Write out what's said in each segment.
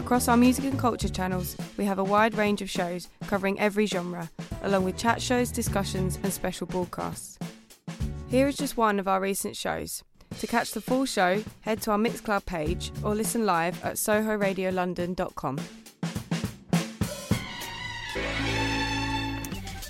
Across our music and culture channels, we have a wide range of shows covering every genre, along with chat shows, discussions, and special broadcasts. Here is just one of our recent shows. To catch the full show, head to our Mixcloud page or listen live at sohoradiolondon.com.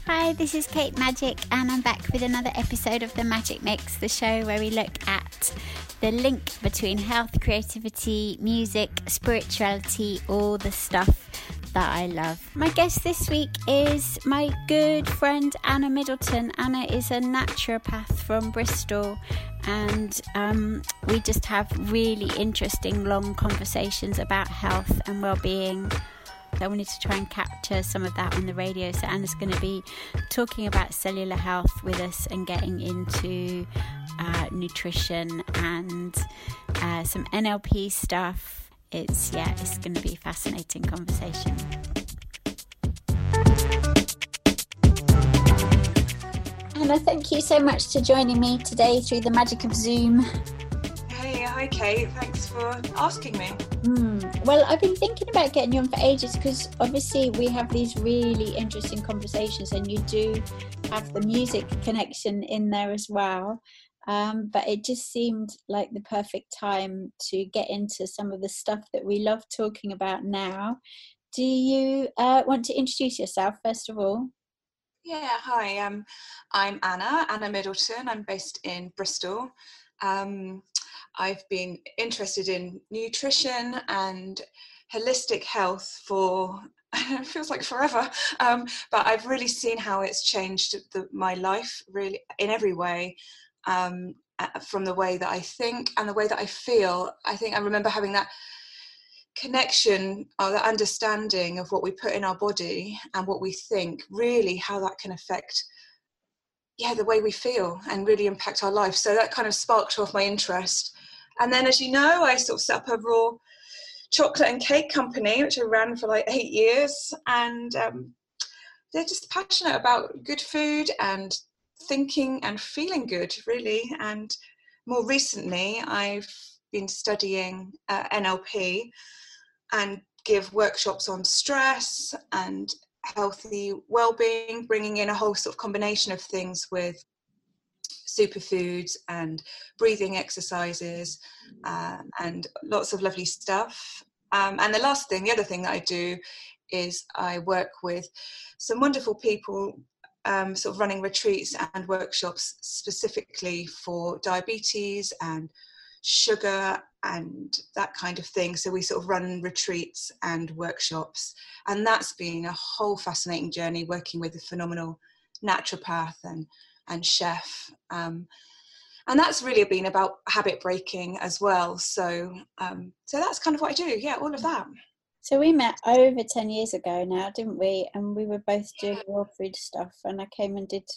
Hi, this is Kate Magic, and I'm back with another episode of the Magic Mix, the show where we look at the link between health, creativity, music, spirituality, all the stuff that I love. My guest this week is my good friend Anna Middleton. Anna is a naturopath from Bristol, and um, we just have really interesting, long conversations about health and well-being. I wanted to try and capture some of that on the radio. So Anna's going to be talking about cellular health with us and getting into uh, nutrition and uh, some NLP stuff. It's yeah, it's going to be a fascinating conversation. Anna, thank you so much for joining me today through the magic of Zoom. Hey, hi Kate. Thanks for asking me. Mm. Well, I've been thinking about getting you on for ages because obviously we have these really interesting conversations, and you do have the music connection in there as well. Um, but it just seemed like the perfect time to get into some of the stuff that we love talking about now. Do you uh, want to introduce yourself first of all? Yeah, hi. Um, I'm Anna, Anna Middleton. I'm based in Bristol. Um, I've been interested in nutrition and holistic health for it feels like forever um, but i've really seen how it's changed the, my life really in every way um, from the way that i think and the way that i feel. I think i remember having that connection or that understanding of what we put in our body and what we think really how that can affect yeah the way we feel and really impact our life. So that kind of sparked off my interest and then as you know i sort of set up a raw chocolate and cake company which i ran for like eight years. And um, they're just passionate about good food and thinking and feeling good really. And more recently i've been studying uh, nlp and give workshops on stress and healthy well-being bringing in a whole sort of combination of things with superfoods and breathing exercises um, and lots of lovely stuff um, and the last thing the other thing that i do is i work with some wonderful people um, sort of running retreats and workshops specifically for diabetes and sugar and that kind of thing. So we sort of run retreats and workshops, and that's been a whole fascinating journey working with a phenomenal naturopath and and chef. Um, and that's really been about habit breaking as well. So um, so that's kind of what I do. Yeah, all of that. So we met over 10 years ago now, didn't we? And we were both doing raw food stuff and I came and did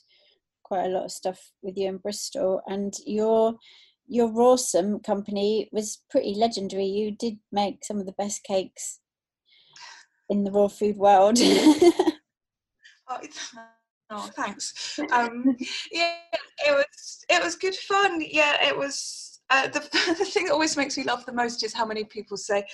quite a lot of stuff with you in Bristol and your your Rawsome company was pretty legendary. You did make some of the best cakes in the raw food world. oh, oh, thanks. Um, yeah, it was it was good fun. Yeah, it was. Uh, the the thing that always makes me laugh the most is how many people say,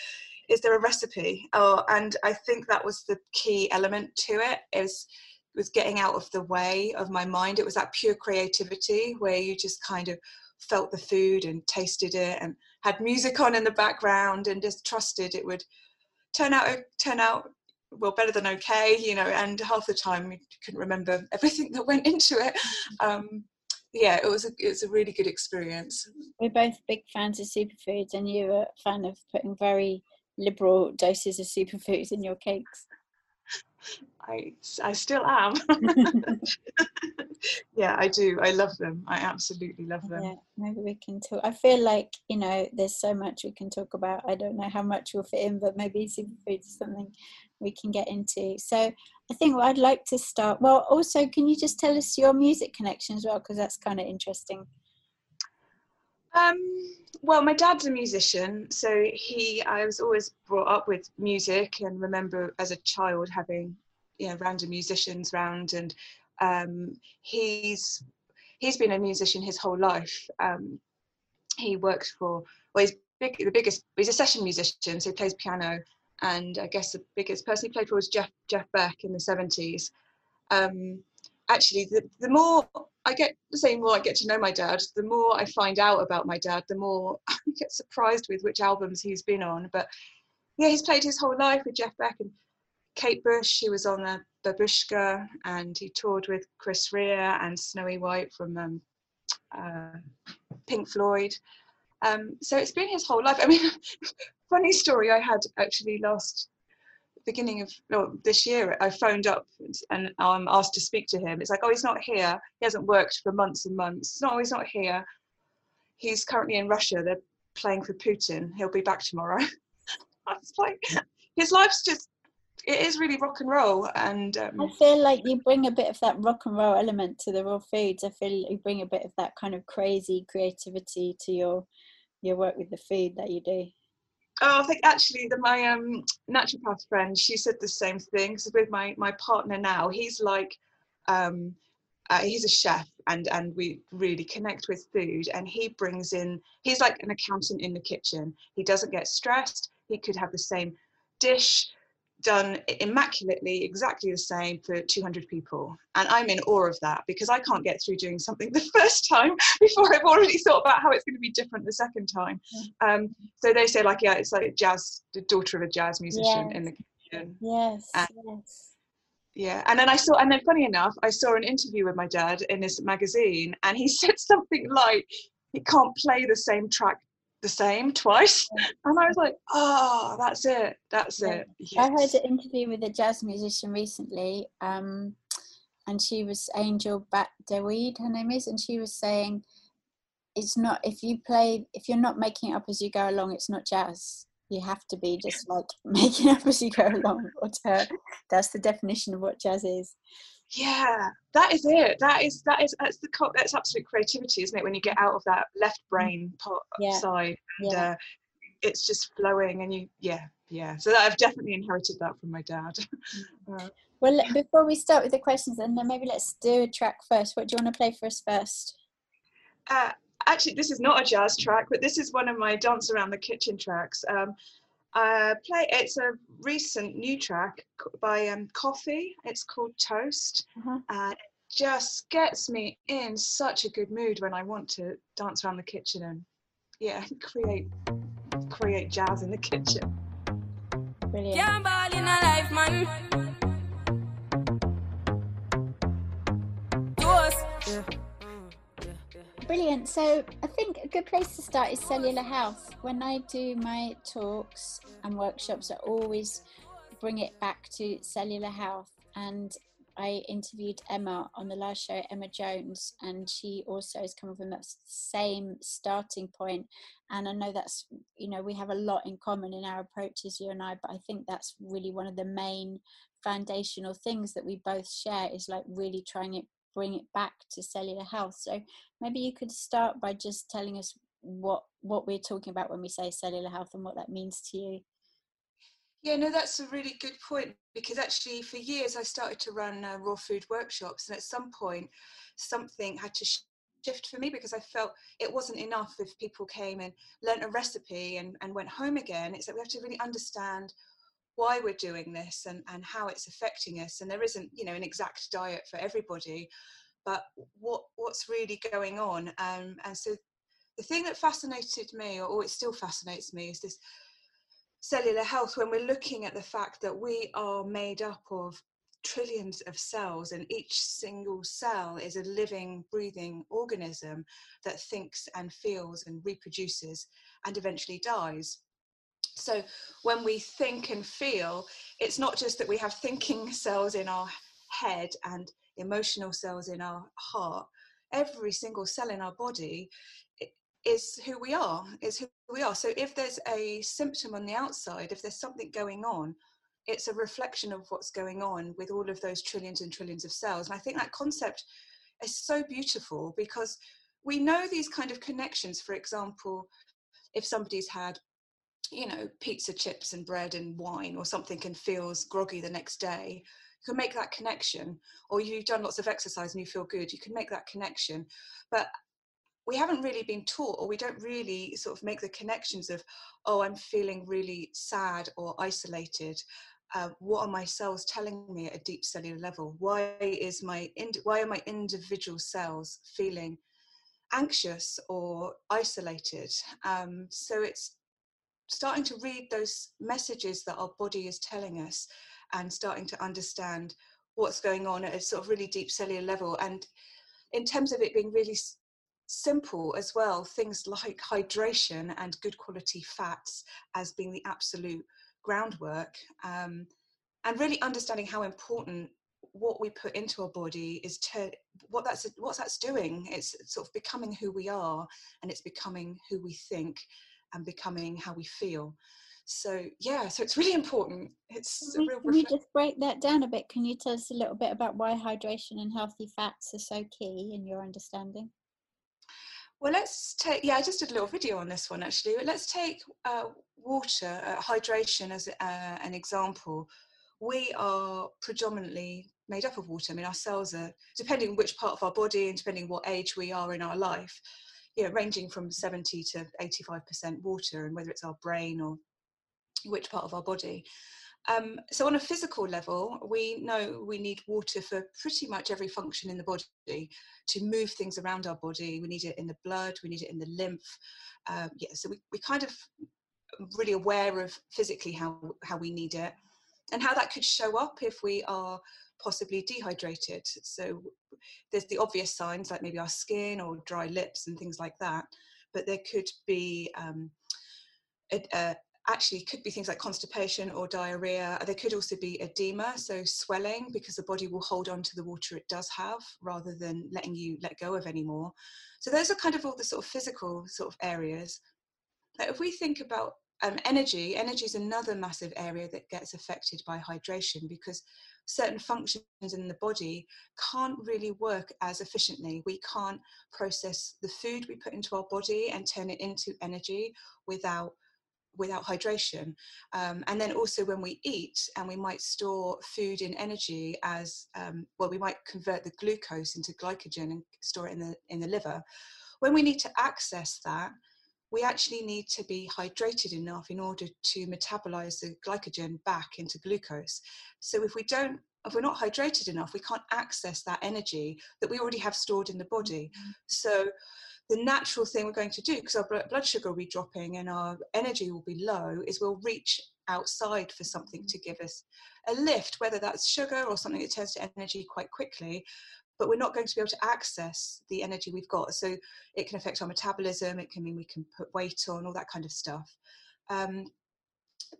"Is there a recipe?" Oh, and I think that was the key element to it. Is was getting out of the way of my mind. It was that pure creativity where you just kind of felt the food and tasted it and had music on in the background and just trusted it would turn out turn out well better than okay you know and half the time you couldn't remember everything that went into it um, yeah it was a, it was a really good experience we're both big fans of superfoods and you're a fan of putting very liberal doses of superfoods in your cakes I, I still am. yeah, I do. I love them. I absolutely love them. Yeah, maybe we can talk. I feel like, you know, there's so much we can talk about. I don't know how much will fit in, but maybe superfoods is something we can get into. So I think what I'd like to start, well, also, can you just tell us your music connection as well? Because that's kind of interesting. Um, well, my dad's a musician, so he, I was always brought up with music and remember as a child having you know random musicians round and um, he's he's been a musician his whole life um, he works for well he's big, the biggest he's a session musician so he plays piano and I guess the biggest person he played for was Jeff Jeff Beck in the 70s um, actually the, the more I get the same more I get to know my dad the more I find out about my dad the more I get surprised with which albums he's been on but yeah he's played his whole life with Jeff Beck and Kate Bush, he was on the Babooshka, and he toured with Chris Rea and Snowy White from um, uh, Pink Floyd. Um, so it's been his whole life. I mean, funny story I had actually last beginning of this year. I phoned up and I'm um, asked to speak to him. It's like, oh, he's not here. He hasn't worked for months and months. No, he's not here. He's currently in Russia. They're playing for Putin. He'll be back tomorrow. I was like, his life's just it is really rock and roll and um, i feel like you bring a bit of that rock and roll element to the raw foods i feel you bring a bit of that kind of crazy creativity to your your work with the food that you do? Oh i think actually the, my um naturopath friend she said the same thing with my my partner now he's like um uh, he's a chef and and we really connect with food and he brings in he's like an accountant in the kitchen. He doesn't get stressed. He could have the same dish done immaculately exactly the same for 200 people. And i'm in awe of that because i can't get through doing something the first time before i've already thought about how it's going to be different the second time. Um, so they say like yeah it's like jazz the daughter of a jazz musician yes. in the kitchen. Yes and, yes. Yeah and then i saw and then funny enough i saw an interview with my dad in this magazine and he said something like he can't play the same track the same twice. And i was like oh that's it that's it. Yes. i heard an interview with a jazz musician recently um, and she was Angel Bat Dawid, her name is and she was saying it's not if you play if you're not making it up as you go along it's not jazz. You have to be just like making up as you go along. That's the definition of what jazz is yeah that is it that is that is that's the that's absolute creativity isn't it when you get out of that left mm. brain part yeah. side and yeah. uh, it's just flowing and you yeah yeah so that i've definitely inherited that from my dad mm. uh, well before we start with the questions and then maybe let's do a track first what do you want to play for us first uh, actually this is not a jazz track but this is one of my dance around the kitchen tracks um, uh, play. It's a recent new track by um, Koffee. It's called Toast. Uh-huh. Uh, it just gets me in such a good mood when I want to dance around the kitchen and yeah, create create jazz in the kitchen. Brilliant. Yeah, ball in a life, man. Yeah. Brilliant. So I think a good place to start is cellular health. When I do my talks and workshops, I always bring it back to cellular health. And I interviewed Emma on the last show, Emma Jones, and she also is coming from that same starting point. And I know that's, you know, we have a lot in common in our approaches, you and I, but I think that's really one of the main foundational things that we both share is like really trying it bring it back to cellular health. So maybe you could start by just telling us what what we're talking about when we say cellular health and what that means to you. Yeah, no, that's a really good point because actually, for years, I started to run uh, raw food workshops, and at some point, something had to shift for me because I felt it wasn't enough if people came and learnt a recipe and, and went home again. It's that we have to really understand why we're doing this and, and how it's affecting us. And there isn't, you know, an exact diet for everybody, but what what's really going on. Um, and so the thing that fascinated me, or it still fascinates me, is this cellular health when we're looking at the fact that we are made up of trillions of cells and each single cell is a living breathing organism that thinks and feels and reproduces and eventually dies So when we think and feel, it's not just that we have thinking cells in our head and emotional cells in our heart. Every single cell in our body is who we are, is who we are. So if there's a symptom on the outside, if there's something going on, it's a reflection of what's going on with all of those trillions and trillions of cells. And I think that concept is so beautiful because we know these kind of connections. For example, if somebody's had you know pizza chips and bread and wine or something and feels groggy the next day. You can make that connection or you've done lots of exercise and you feel good you can make that connection. But we haven't really been taught or we don't really sort of make the connections of oh i'm feeling really sad or isolated. Uh, what are my cells telling me at a deep cellular level? Why is my ind- why are my individual cells feeling anxious or isolated? Um, so it's starting to read those messages that our body is telling us and starting to understand what's going on at a sort of really deep cellular level. And in terms of it being really simple as well things like hydration and good quality fats as being the absolute groundwork um, and really understanding how important what we put into our body is to what that's what that's doing. It's sort of becoming who we are and it's becoming who we think and becoming how we feel. So yeah so it's really important. It's can, a real can you just break that down a bit? Can you tell us a little bit about why hydration and healthy fats are so key in your understanding? Well let's take yeah i just did a little video on this one actually. But let's take uh, water uh, hydration as uh, an example. We are predominantly made up of water. I mean our cells are depending which part of our body and depending what age we are in our life you know, ranging from 70 to 85% water, and whether it's our brain or which part of our body. Um, so, on a physical level, we know we need water for pretty much every function in the body to move things around our body. We need it in the blood, we need it in the lymph. Um, yeah, so we, we kind of really aware of physically how, how we need it and how that could show up if we are possibly dehydrated. So there's the obvious signs like maybe our skin or dry lips and things like that, but there could be um, actually could be things like constipation or diarrhea. There could also be edema, so swelling, because the body will hold on to the water it does have rather than letting you let go of anymore. So those are kind of all the sort of physical sort of areas. If we think about um, energy, energy is another massive area that gets affected by hydration because certain functions in the body can't really work as efficiently. We can't process the food we put into our body and turn it into energy without without hydration. Um, and then also when we eat and we might store food in energy as um, well, we might convert the glucose into glycogen and store it in the in the liver. When we need to access that, we actually need to be hydrated enough in order to metabolize the glycogen back into glucose. So if we don't, if we're not hydrated enough, we can't access that energy that we already have stored in the body. Mm-hmm. So the natural thing we're going to do, because our blood sugar will be dropping and our energy will be low, is we'll reach outside for something to give us a lift, whether that's sugar or something that turns to energy quite quickly but we're not going to be able to access the energy we've got. So it can affect our metabolism. It can mean we can put weight on, all that kind of stuff. Um,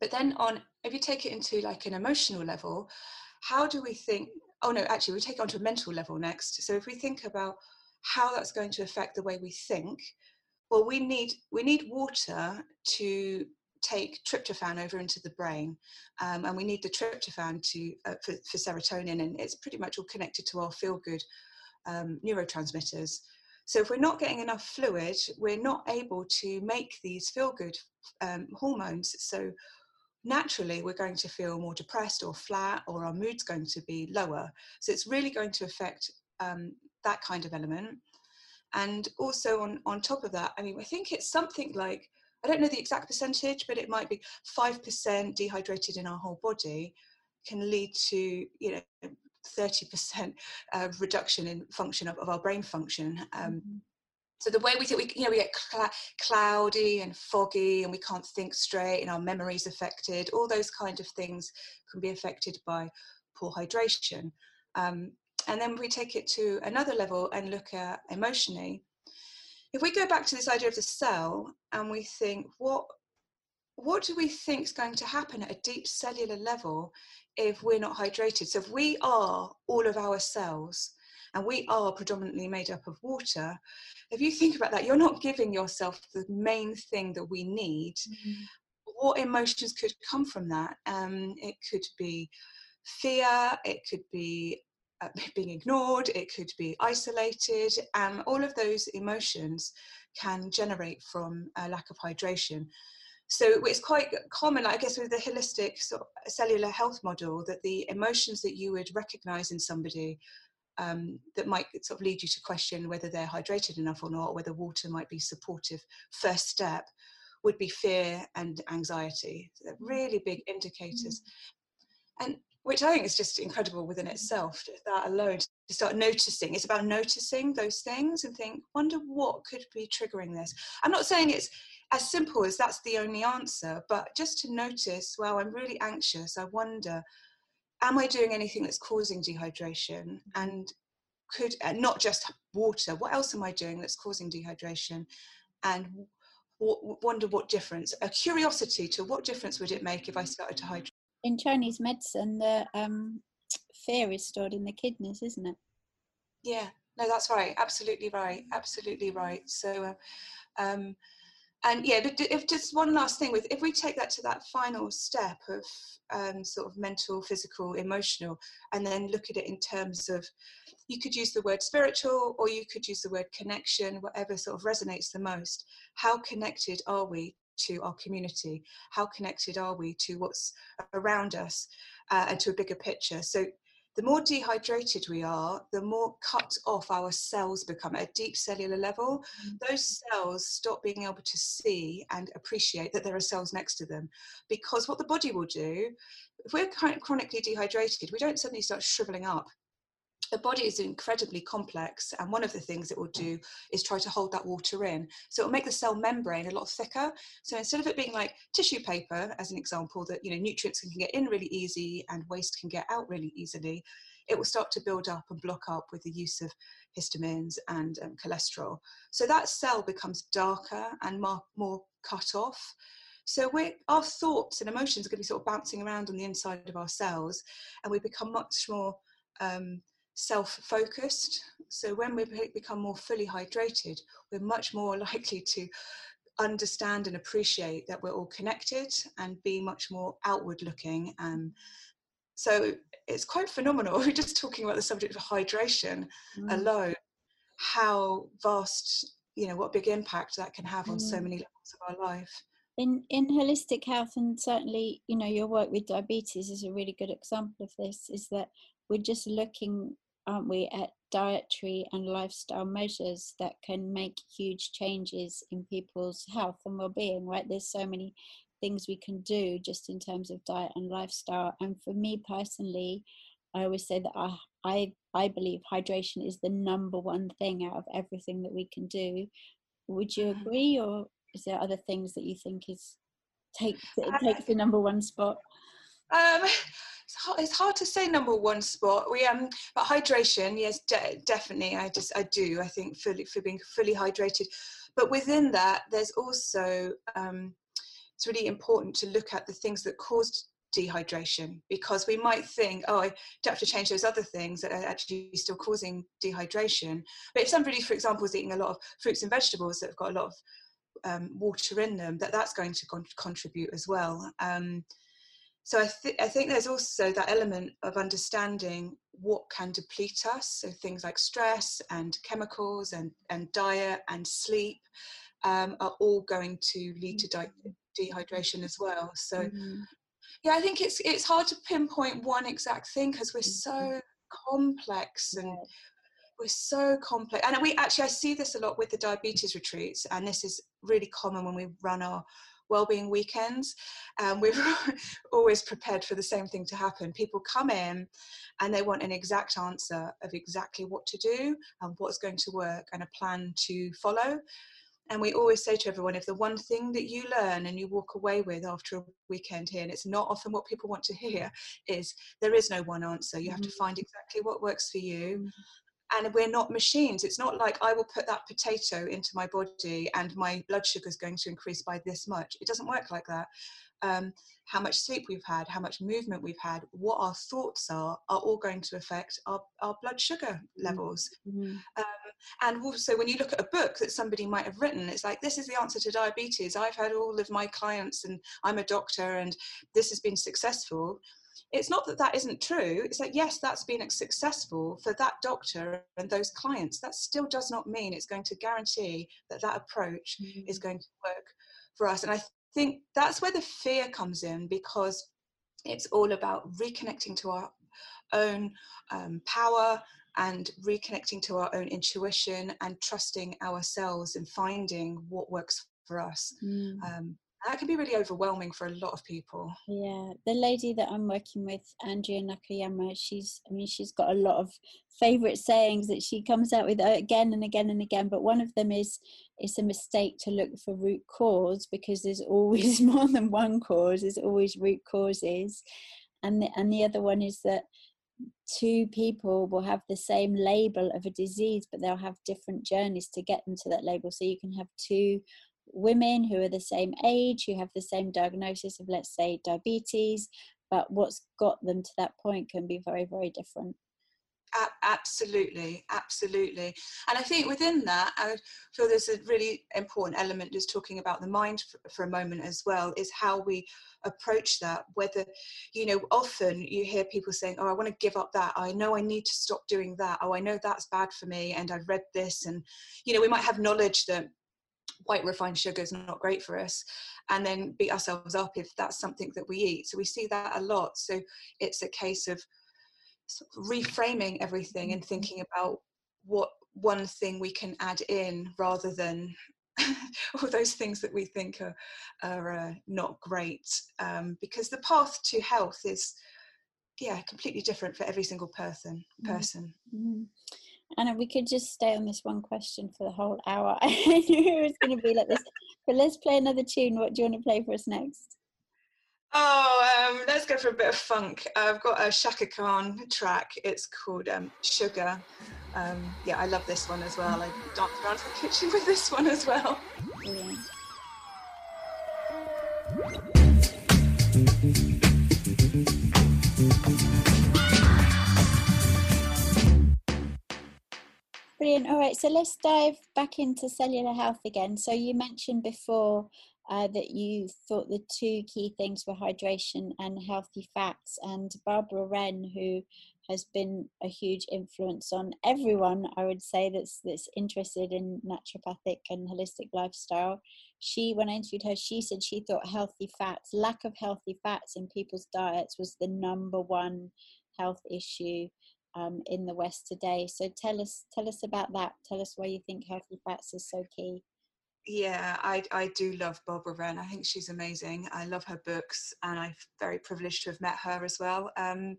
but then on, if you take it into like an emotional level, how do we think? Oh no, actually, we take it onto a mental level next. So if we think about how that's going to affect the way we think, well, we need we need water to take tryptophan over into the brain, um, and we need the tryptophan to uh, for, for, serotonin, and it's pretty much all connected to our feel good um, neurotransmitters. So if we're not getting enough fluid, we're not able to make these feel good um, hormones. So naturally, we're going to feel more depressed or flat, or our mood's going to be lower. So it's really going to affect um, that kind of element. And also on, on top of that, I mean, I think it's something like I don't know the exact percentage, but it might be 5% dehydrated in our whole body can lead to, you know, 30% uh, reduction in function of, of, our brain function. Um, mm-hmm. So the way we think, we, you know, we get cl- cloudy and foggy and we can't think straight and our memory's affected. All those kind of things can be affected by poor hydration. Um, and then we take it to another level and look at emotionally if we go back to this idea of the cell and we think what what do we think is going to happen at a deep cellular level if we're not hydrated? So, if we are all of our cells and we are predominantly made up of water, if you think about that, you're not giving yourself the main thing that we need. Mm-hmm. What emotions could come from that? Um, it could be fear, it could be uh, being ignored, it could be isolated, and all of those emotions can generate from a lack of hydration. So it's quite common, I guess, with the holistic sort of cellular health model that the emotions that you would recognize in somebody um, that might sort of lead you to question whether they're hydrated enough or not, whether water might be supportive first step, would be fear and anxiety. They're really big indicators. Mm. And which I think is just incredible within mm. itself, that alone, to start noticing. It's about noticing those things and think, wonder what could be triggering this. I'm not saying it's as simple as that's the only answer, but just to notice, well, I'm really anxious. I wonder, am I doing anything that's causing dehydration? Mm. And could uh, not just water, what else am I doing that's causing dehydration? And w- wonder what difference, a curiosity to what difference would it make if I mm. started to hydrate? In Chinese medicine, the um, fear is stored in the kidneys, isn't it? Yeah, no, that's right. Absolutely right. Absolutely right. So, uh, um, and yeah but if just one last thing with if we take that to that final step of um, sort of mental physical emotional and then look at it in terms of you could use the word spiritual or you could use the word connection whatever sort of resonates the most how connected are we to our community how connected are we to what's around us uh, and to a bigger picture so the more dehydrated we are, the more cut off our cells become at a deep cellular level. Mm. Those cells stop being able to see and appreciate that there are cells next to them. Because what the body will do, if we're chronically dehydrated, we don't suddenly start shriveling up the body is incredibly complex and one of the things it will do is try to hold that water in. So it'll make the cell membrane a lot thicker. So instead of it being like tissue paper as an example that you know nutrients can get in really easy and waste can get out really easily it will start to build up and block up with the use of histamines and um, cholesterol. So that cell becomes darker and more, more cut off. So our thoughts and emotions are going to be sort of bouncing around on the inside of our cells, and we become much more um, self-focused. So when we become more fully hydrated, we're much more likely to understand and appreciate that we're all connected and be much more outward looking. Um, so it's quite phenomenal. We're just talking about the subject of hydration mm. alone, how vast, you know, what big impact that can have on mm. so many levels of our life. In, in holistic health and certainly you know your work with diabetes is a really good example of this is that we're just looking aren't we, at dietary and lifestyle measures that can make huge changes in people's health and well-being right? There's so many things we can do just in terms of diet and lifestyle. And for me personally i always say that i i, I believe hydration is the number one thing out of everything that we can do. Would you agree or is there other things that you think is take it takes the number one spot? Um it's hard, it's hard to say number one spot. We um, but hydration, yes, de- definitely. I just I do. I think fully for being fully hydrated, but within that, there's also um, it's really important to look at the things that caused dehydration because we might think, oh, I don't have to change those other things that are actually still causing dehydration. But if somebody, for example, is eating a lot of fruits and vegetables that have got a lot of um, water in them, that that's going to con- contribute as well. Um, so I, th- I think there's also that element of understanding what can deplete us so things like stress and chemicals and, and diet and sleep um, are all going to lead to di- dehydration as well so mm-hmm. yeah i think it's it's hard to pinpoint one exact thing because we're so mm-hmm. complex and we're so complex and we actually i see this a lot with the diabetes retreats and this is really common when we run our wellbeing weekends. Um, we've always prepared for the same thing to happen. People come in and they want an exact answer of exactly what to do and what's going to work and a plan to follow. And we always say to everyone if the one thing that you learn and you walk away with after a weekend here, and it's not often what people want to hear, is there is no one answer. You have to mm-hmm. find exactly what works for you. And we're not machines. It's not like I will put that potato into my body and my blood sugar is going to increase by this much. It doesn't work like that. Um, how much sleep we've had, how much movement we've had, what our thoughts are, are all going to affect our, our blood sugar levels. Mm-hmm. Um, and also, when you look at a book that somebody might have written, it's like, this is the answer to diabetes. I've had all of my clients, and I'm a doctor, and this has been successful it's not that that isn't true. It's like, yes, that's been successful for that doctor and those clients. That still does not mean it's going to guarantee that that approach mm-hmm. is going to work for us. And I think that's where the fear comes in because it's all about reconnecting to our own um, power and reconnecting to our own intuition and trusting ourselves and finding what works for us. Mm. Um, that can be really overwhelming for a lot of people. Yeah, the lady that I'm working with, Andrea Nakayama, she's, I mean, she's got a lot of favorite sayings that she comes out with again and again and again. But one of them is, it's a mistake to look for root cause because there's always more than one cause. There's always root causes, and the, and the other one is that two people will have the same label of a disease, but they'll have different journeys to get them to that label. So you can have two women who are the same age, who have the same diagnosis of, let's say, diabetes, but what's got them to that point can be very, very different. Absolutely, absolutely. And I think within that, I feel there's a really important element just talking about the mind for, for, a moment as well, is how we approach that. Whether, you know, often you hear people saying, Oh, I want to give up that. I know I need to stop doing that. Oh, I know that's bad for me. And I've read this. And, you know, we might have knowledge that white refined sugar is not great for us and then beat ourselves up if that's something that we eat so we see that a lot so it's a case of, sort of reframing everything and mm-hmm. thinking about what one thing we can add in rather than all those things that we think are, are uh, not great um, because the path to health is yeah completely different for every single person mm-hmm. person mm-hmm. Anna, we could just stay on this one question for the whole hour. I knew it was going to be like this. But let's play another tune. What do you want to play for us next? Oh, um, let's go for a bit of funk. I've got a Chaka Khan track. It's called um, Sugar. Um, yeah, I love this one as well. I dance around the kitchen with this one as well. Brilliant. Brilliant. All right, so let's dive back into cellular health again. So you mentioned before uh, that you thought the two key things were hydration and healthy fats. And Barbara Wren, who has been a huge influence on everyone, I would say that's that's interested in naturopathic and holistic lifestyle. She, when I interviewed her, she said she thought healthy fats, lack of healthy fats in people's diets, was the number one health issue um, in the West today. So tell us tell us about that. Tell us why you think healthy fats is so key. Yeah, I, I do love Barbara Wren. I think she's amazing. I love her books, and I'm very privileged to have met her as well. Um,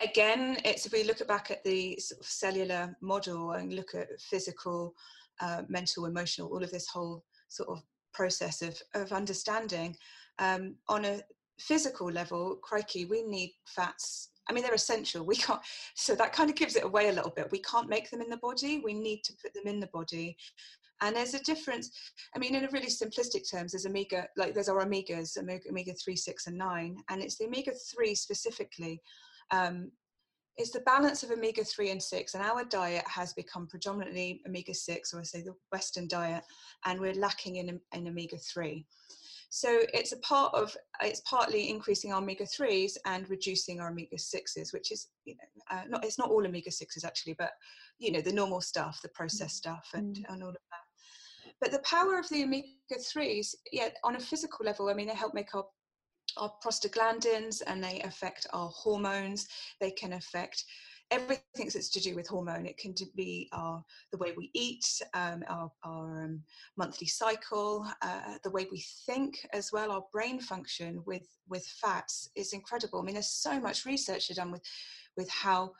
again, it's if we look back at the sort of cellular model and look at physical, uh, mental, emotional, all of this whole sort of process of, of understanding um, on a physical level, crikey, we need fats I mean, they're essential. We can't, so that kind of gives it away a little bit. We can't make them in the body. We need to put them in the body. And there's a difference. I mean, in a really simplistic terms, there's omega, like there's our omegas, omega, omega 3, 6, and 9. And it's the omega 3 specifically. Um, it's the balance of omega 3 and 6. And our diet has become predominantly omega 6, or I say the Western diet, and we're lacking in, in omega 3. So it's a part of it's partly increasing our omega threes and reducing our omega sixes, which is you know uh, not it's not all omega sixes actually, but you know the normal stuff, the processed mm. stuff, and mm. and all of that. But the power of the omega threes, yeah, on a physical level, I mean, they help make our our prostaglandins and they affect our hormones. They can affect everything that's to do with hormone. It can be our the way we eat, um, our, our um, monthly cycle, uh, the way we think as well. Our brain function with with fats is incredible. I mean, there's so much research done with with how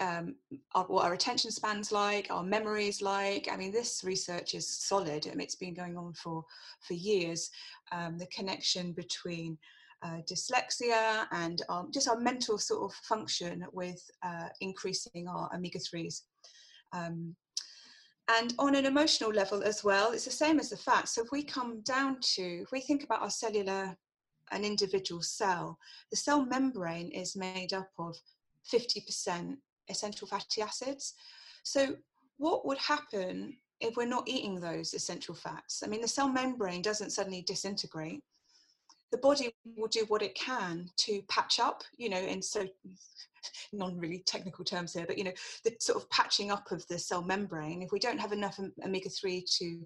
um, our, what our attention spans like, our memories like. I mean, this research is solid. I mean, it's been going on for for years. Um, the connection between uh, dyslexia and um, just our mental sort of function with uh, increasing our omega 3s. Um, and on an emotional level as well, it's the same as the fat. So if we come down to, if we think about our cellular, an individual cell, the cell membrane is made up of 50% essential fatty acids. So what would happen if we're not eating those essential fats? I mean, the cell membrane doesn't suddenly disintegrate. The body will do what it can to patch up, you know, in so non really technical terms here, but you know, the sort of patching up of the cell membrane. If we don't have enough omega 3 to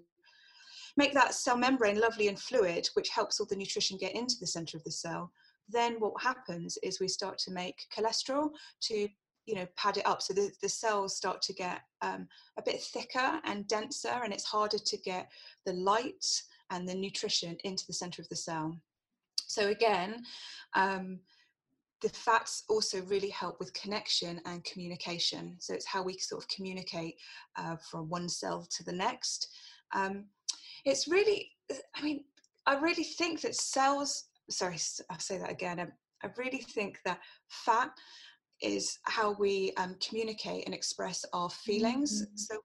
make that cell membrane lovely and fluid, which helps all the nutrition get into the center of the cell, then what happens is we start to make cholesterol to you know pad it up so the, the cells start to get um, a bit thicker and denser and it's harder to get the light and the nutrition into the center of the cell so again um, the fats also really help with connection and communication. So it's how we sort of communicate uh, from one cell to the next. Um, it's really, I mean, I really think that cells, sorry, I'll say that again. I, um, I really think that fat is how we um, communicate and express our feelings. Mm-hmm. So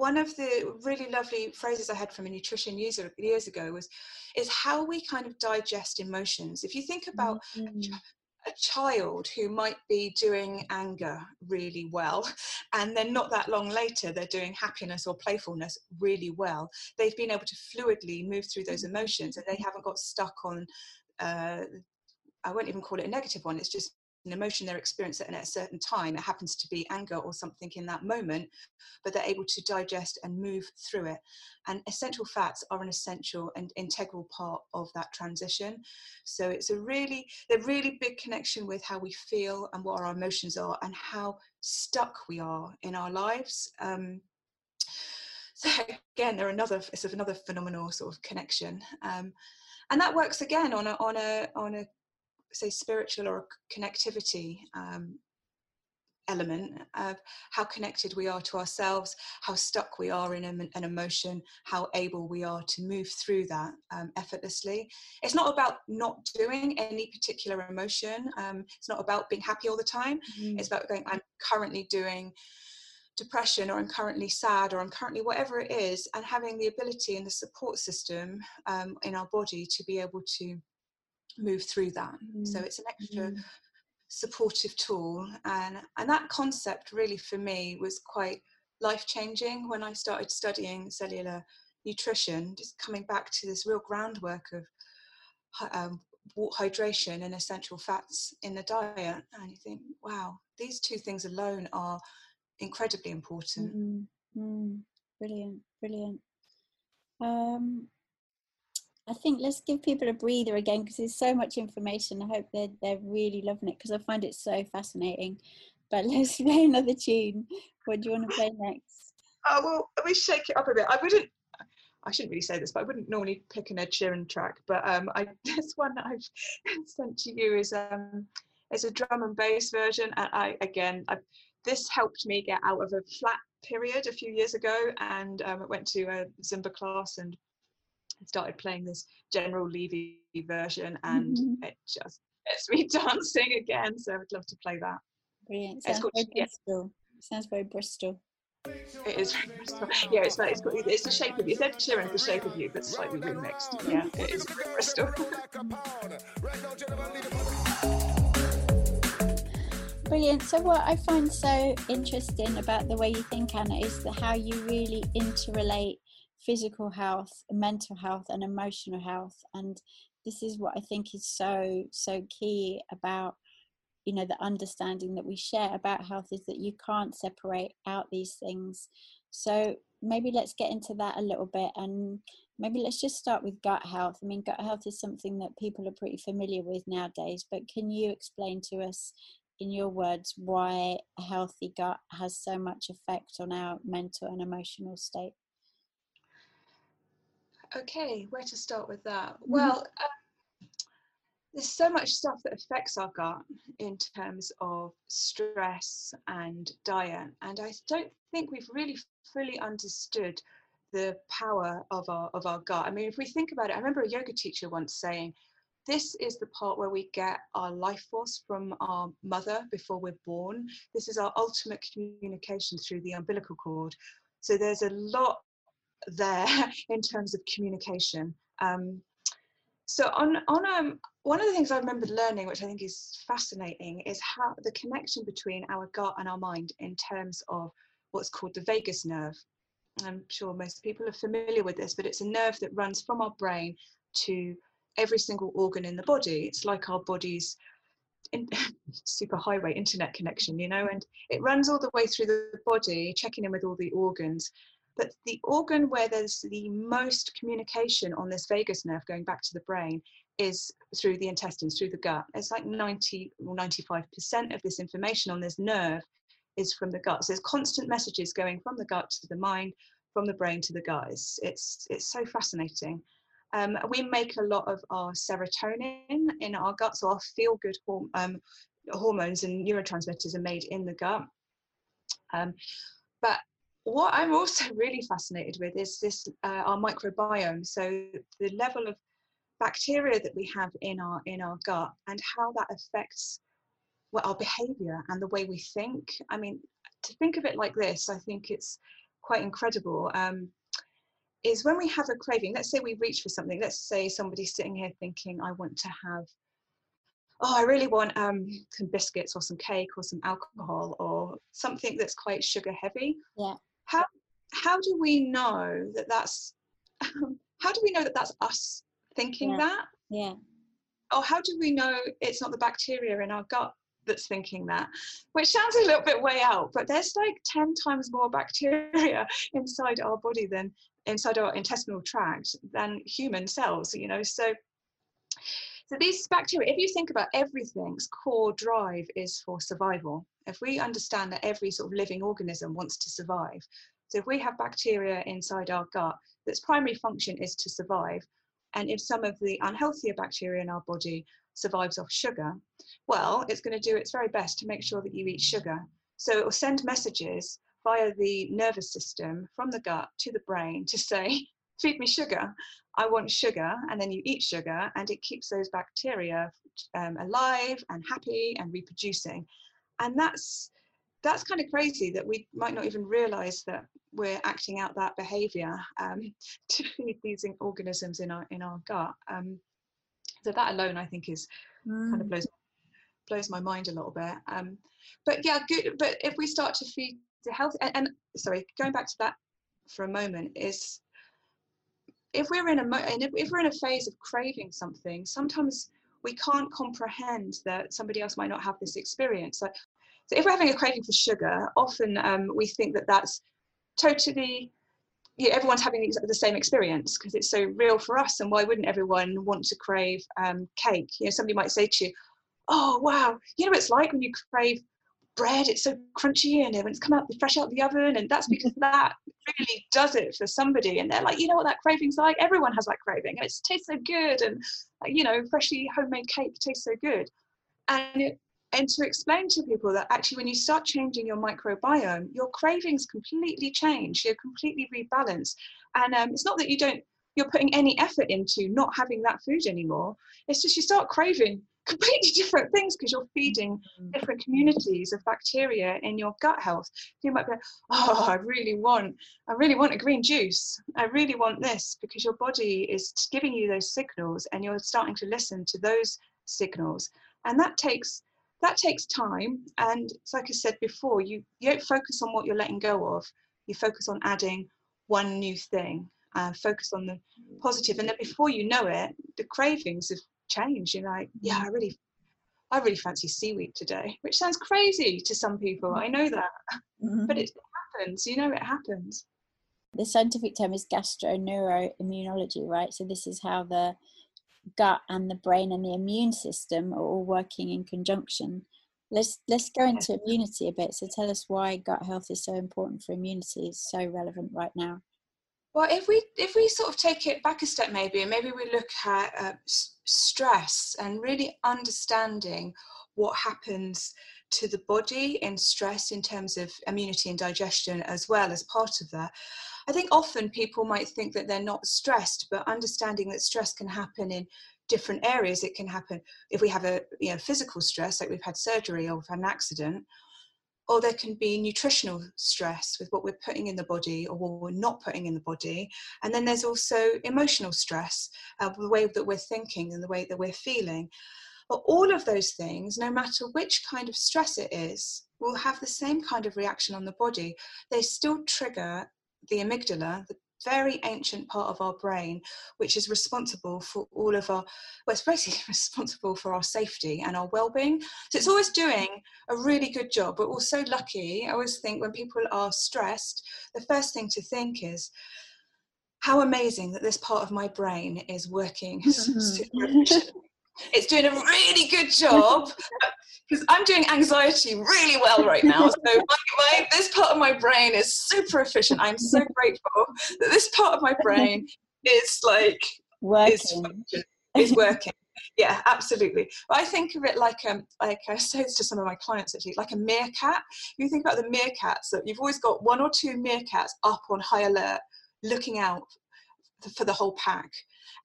one of the really lovely phrases I had from a nutrition user years ago was, is how we kind of digest emotions. If you think about mm-hmm a child who might be doing anger really well and then not that long later they're doing happiness or playfulness really well they've been able to fluidly move through those emotions and they haven't got stuck on uh, i won't even call it a negative one it's just an emotion they're experiencing at a certain time. It happens to be anger or something in that moment, but they're able to digest and move through it. And essential fats are an essential and integral part of that transition. So it's a really, a really big connection with how we feel and what our emotions are and how stuck we are in our lives. Um, so again, they're another, it's another phenomenal sort of connection. Um, and that works again on a on a on a say spiritual or connectivity um, element of how connected we are to ourselves, how stuck we are in an emotion, how able we are to move through that um, effortlessly. It's not about not doing any particular emotion. Um, it's not about being happy all the time. Mm. It's about going, I'm currently doing depression or I'm currently sad or I'm currently whatever it is, and having the ability and the support system um, in our body to be able to move through that. Mm. So it's an extra mm. supportive tool, and and that concept really for me was quite life changing when I started studying cellular nutrition. Just coming back to this real groundwork of um, hydration and essential fats in the diet, and you think, wow, these two things alone are incredibly important. Mm. Mm. Brilliant, brilliant. Um, I think let's give people a breather again because there's so much information. I hope they're they're really loving it because I find it so fascinating. But let's play another tune. What do you want to play next? Oh well, me shake it up a bit. I wouldn't. I shouldn't really say this, but I wouldn't normally pick an Ed Sheeran track. But um, I this one that I've sent to you is um is a drum and bass version, and I again I, this helped me get out of a flat period a few years ago, and um, I went to a Zumba class and started playing this General Levy version, and mm-hmm. it just gets me dancing again. So I'd love to play that. Brilliant. Sounds very Bristol. Sounds very Bristol. It is Bristol. Yeah, it's like it's got it's the shape of you. It's Ed Sheeran, the shape of you, but slightly remixed. Yeah, it is Bristol. Brilliant. So, what I find so interesting about the way you think, Anna, is how you really interrelate physical health, mental health, and emotional health. And this is what I think is so, so key about you know the understanding that we share about health is that you can't separate out these things. So maybe let's get into that a little bit and maybe let's just start with gut health. I mean gut health is something that people are pretty familiar with nowadays but can you explain to us in your words why a healthy gut has so much effect on our mental and emotional state Okay, where to start with that? Mm-hmm. Well, uh, there's so much stuff that affects our gut in terms of stress and diet, and I don't think we've really fully understood the power of our of our gut. I mean, if we think about it, I remember a yoga teacher once saying, this is the part where we get our life force from our mother before we're born. This is our ultimate communication through the umbilical cord. So there's a lot there in terms of communication. Um, so on on um, one of the things I remember learning, which I think is fascinating, is how the connection between our gut and our mind in terms of what's called the vagus nerve. I'm sure most people are familiar with this, but it's a nerve that runs from our brain to every single organ in the body. It's like our body's in, super highway internet connection, you know, and it runs all the way through the body, checking in with all the organs. But the organ where there's the most communication on this vagus nerve going back to the brain is through the intestines, through the gut. It's like 90 or 95% of this information on this nerve is from the gut. So there's constant messages going from the gut to the mind, from the brain to the gut. It's, it's, it's so fascinating. Um, we make a lot of our serotonin in our gut, so our feel good horm- um, hormones and neurotransmitters are made in the gut. Um, but what I'm also really fascinated with is this uh, our microbiome. So the level of bacteria that we have in our in our gut and how that affects well, our behavior and the way we think. I mean, to think of it like this, I think it's quite incredible. Um, is when we have a craving, let's say we reach for something, let's say somebody's sitting here thinking, I want to have, oh, I really want um, some biscuits or some cake or some alcohol or something that's quite sugar heavy. Yeah. How, how do we know that that's, how do we know that that's us thinking Yeah. that? Yeah. Or how do we know it's not the bacteria in our gut that's thinking that? Which sounds a little bit way out, but there's like 10 times more bacteria inside our body than inside our intestinal tract than human cells, you know. So so these bacteria, if you think about everything's core drive is for survival. If we understand that every sort of living organism wants to survive, so if we have bacteria inside our gut, that's primary function is to survive, and if some of the unhealthier bacteria in our body survives off sugar, well, it's going to do its very best to make sure that you eat sugar. So it will send messages via the nervous system from the gut to the brain to say, feed me sugar. I want sugar. And then you eat sugar, and it keeps those bacteria um, alive and happy and reproducing. And that's that's kind of crazy that we might not even realize that we're acting out that behavior um, to feed these organisms in our in our gut. Um, so that alone, I think, is kind of blows blows my mind a little bit. Um, but yeah, good. But if we start to feed the health, and, and sorry, going back to that for a moment, is if we're in a mo- if, we're in a phase of craving something, sometimes we can't comprehend that somebody else might not have this experience. So, so if we're having a craving for sugar, often um, we think that that's totally yeah, everyone's having the the same experience because it's so real for us. And why wouldn't everyone want to crave um, cake? You know, somebody might say to you, "Oh, wow, you know what it's like when you crave bread? It's so crunchy and it's come out fresh out the oven, and that's because that really does it for somebody." And they're like, "You know what that craving's like? Everyone has that craving, and it tastes so good, and you know, freshly homemade cake tastes so good." And it, and to explain to people that actually when you start changing your microbiome your cravings completely change you're completely rebalanced and um, it's not that you don't you're putting any effort into not having that food anymore it's just you start craving completely different things because you're feeding different communities of bacteria in your gut health. You might be like, oh i really want i really want a green juice. I really want this because your body is giving you those signals and you're starting to listen to those signals. And that takes that takes time. And it's like i said before you, you don't focus on what you're letting go of. You focus on adding one new thing uh, focus on the positive. And then before you know it the cravings have changed you're like yeah i really i really fancy seaweed today which sounds crazy to some people i know that Mhm. but it happens you know it happens the scientific term is gastroneuroimmunology, right? So this is how the gut and the brain and the immune system are all working in conjunction. Let's let's go into immunity a bit. So tell us why gut health is so important for immunity. It's so relevant right now. Well, if we if we sort of take it back a step, maybe, and maybe we look at uh, stress and really understanding what happens to the body in stress in terms of immunity and digestion as well as part of that. I think often people might think that they're not stressed, but understanding that stress can happen in different areas it can happen if we have a you know physical stress like we've had surgery or we've had an accident or there can be nutritional stress with what we're putting in the body or what we're not putting in the body. And then there's also emotional stress uh, the way that we're thinking and the way that we're feeling. But all of those things no matter which kind of stress it is will have the same kind of reaction on the body. They still trigger the amygdala the very ancient part of our brain, which is responsible for all of our, well, it's basically responsible for our safety and our well-being. So it's always doing a really good job. But we're so lucky. I always think when people are stressed, the first thing to think is, how amazing that this part of my brain is working mm-hmm. It's doing a really good job because I'm doing anxiety really well right now. So my, my, this part of my brain is super efficient. I'm so grateful that this part of my brain is like working. Is, is working. Yeah, absolutely. But I think of it like um, like I say this to some of my clients actually, like a meerkat. You think about the meerkats that you've always got one or two meerkats up on high alert, looking out for the whole pack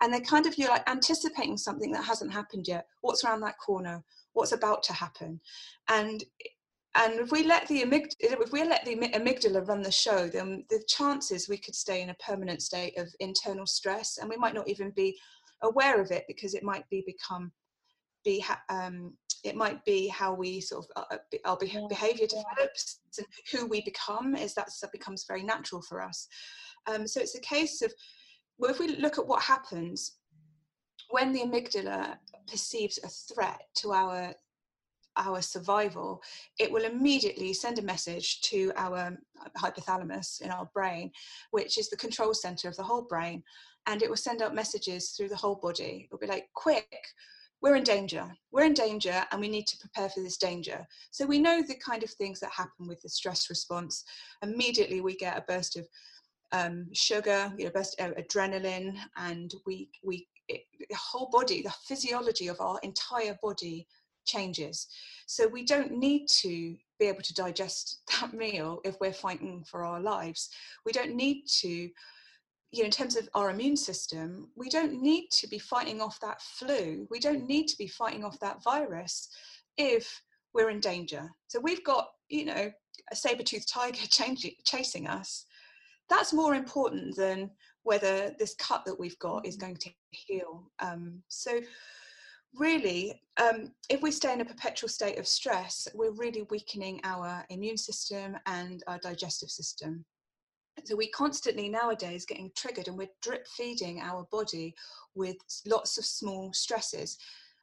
and they're kind of you're like anticipating something that hasn't happened yet. What's around that corner? What's about to happen? And and if we let the amygdala, if we let the amygdala run the show, then the chances we could stay in a permanent state of internal stress, and we might not even be aware of it because it might be become be um, it might be how we sort of uh, uh our behavior develops and who we become is that becomes very natural for us. Um, so it's a case of well, if we look at what happens when the amygdala perceives a threat to our our survival, it will immediately send a message to our um, hypothalamus in our brain, which is the control center of the whole brain, and it will send out messages through the whole body. It'll be like, quick, we're in danger. We're in danger and we need to prepare for this danger. So we know the kind of things that happen with the stress response. Immediately we get a burst of um, sugar, you know, best uh, adrenaline, and we we it, the whole body, the physiology of our entire body changes. So we don't need to be able to digest that meal if we're fighting for our lives. We don't need to, you know, in terms of our immune system, we don't need to be fighting off that flu. We don't need to be fighting off that virus if we're in danger. So we've got, you know, a saber-toothed tiger chasing us that's more important than whether this cut that we've got is mm. going to heal. Um, so really, um, if we stay in a perpetual state of stress, we're really weakening our immune system and our digestive system. So we constantly nowadays getting triggered and we're drip feeding our body with lots of small stresses.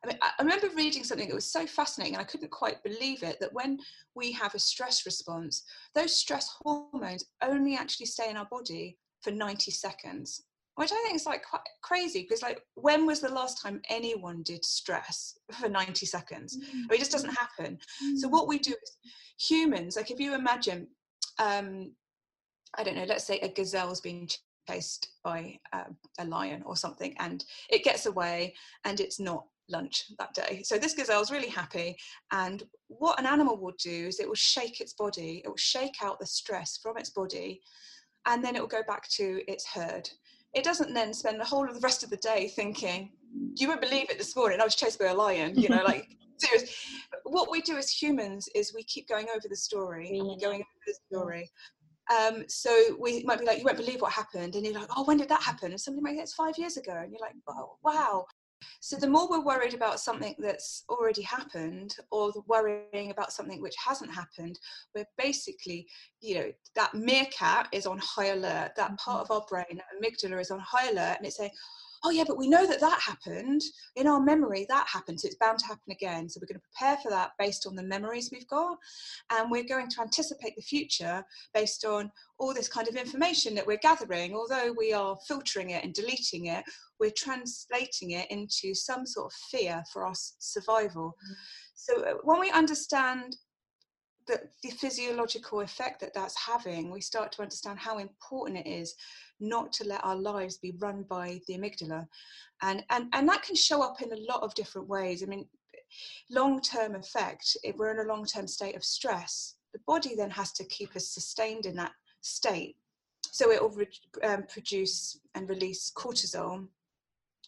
I mean, I remember reading something that was so fascinating, and I couldn't quite believe it that when we have a stress response, those stress hormones only actually stay in our body for 90 seconds, which I think is like quite crazy because, like, when was the last time anyone did stress for 90 seconds? Mm-hmm. I mean, it just doesn't happen. Mm-hmm. So, what we do is humans, like, if you imagine, um, I don't know, let's say a gazelle's being chased by uh, a lion or something, and it gets away and it's not lunch that day. So this gazelle is really happy. And what an animal will do is it will shake its body, it will shake out the stress from its body, and then it will go back to its herd. It doesn't then spend the whole of the rest of the day thinking, you won't believe it this morning, I was chased by a lion, you know, like serious. What we do as humans is we keep going over the story, going over the story. Um, so we might be like, you won't believe what happened, and you're like, oh, when did that happen? And somebody might say it's five years ago, and you're like, oh, wow. So the more we're worried about something that's already happened or worrying about something which hasn't happened, we're basically, you know, that meerkat is on high alert, that part mm-hmm. of our brain, that amygdala is on high alert, and it's saying, oh yeah, but we know that that happened in our memory. That happened, so it's bound to happen again. So we're going to prepare for that based on the memories we've got, and we're going to anticipate the future based on all this kind of information that we're gathering. Although we are filtering it and deleting it, we're translating it into some sort of fear for our survival. Mm. So uh, when we understand the, the physiological effect that that's having, we start to understand how important it is not to let our lives be run by the amygdala. And, and, and that can show up in a lot of different ways. I mean, long term effect, if we're in a long term state of stress, the body then has to keep us sustained in that state. So it will re- um, produce and release cortisol,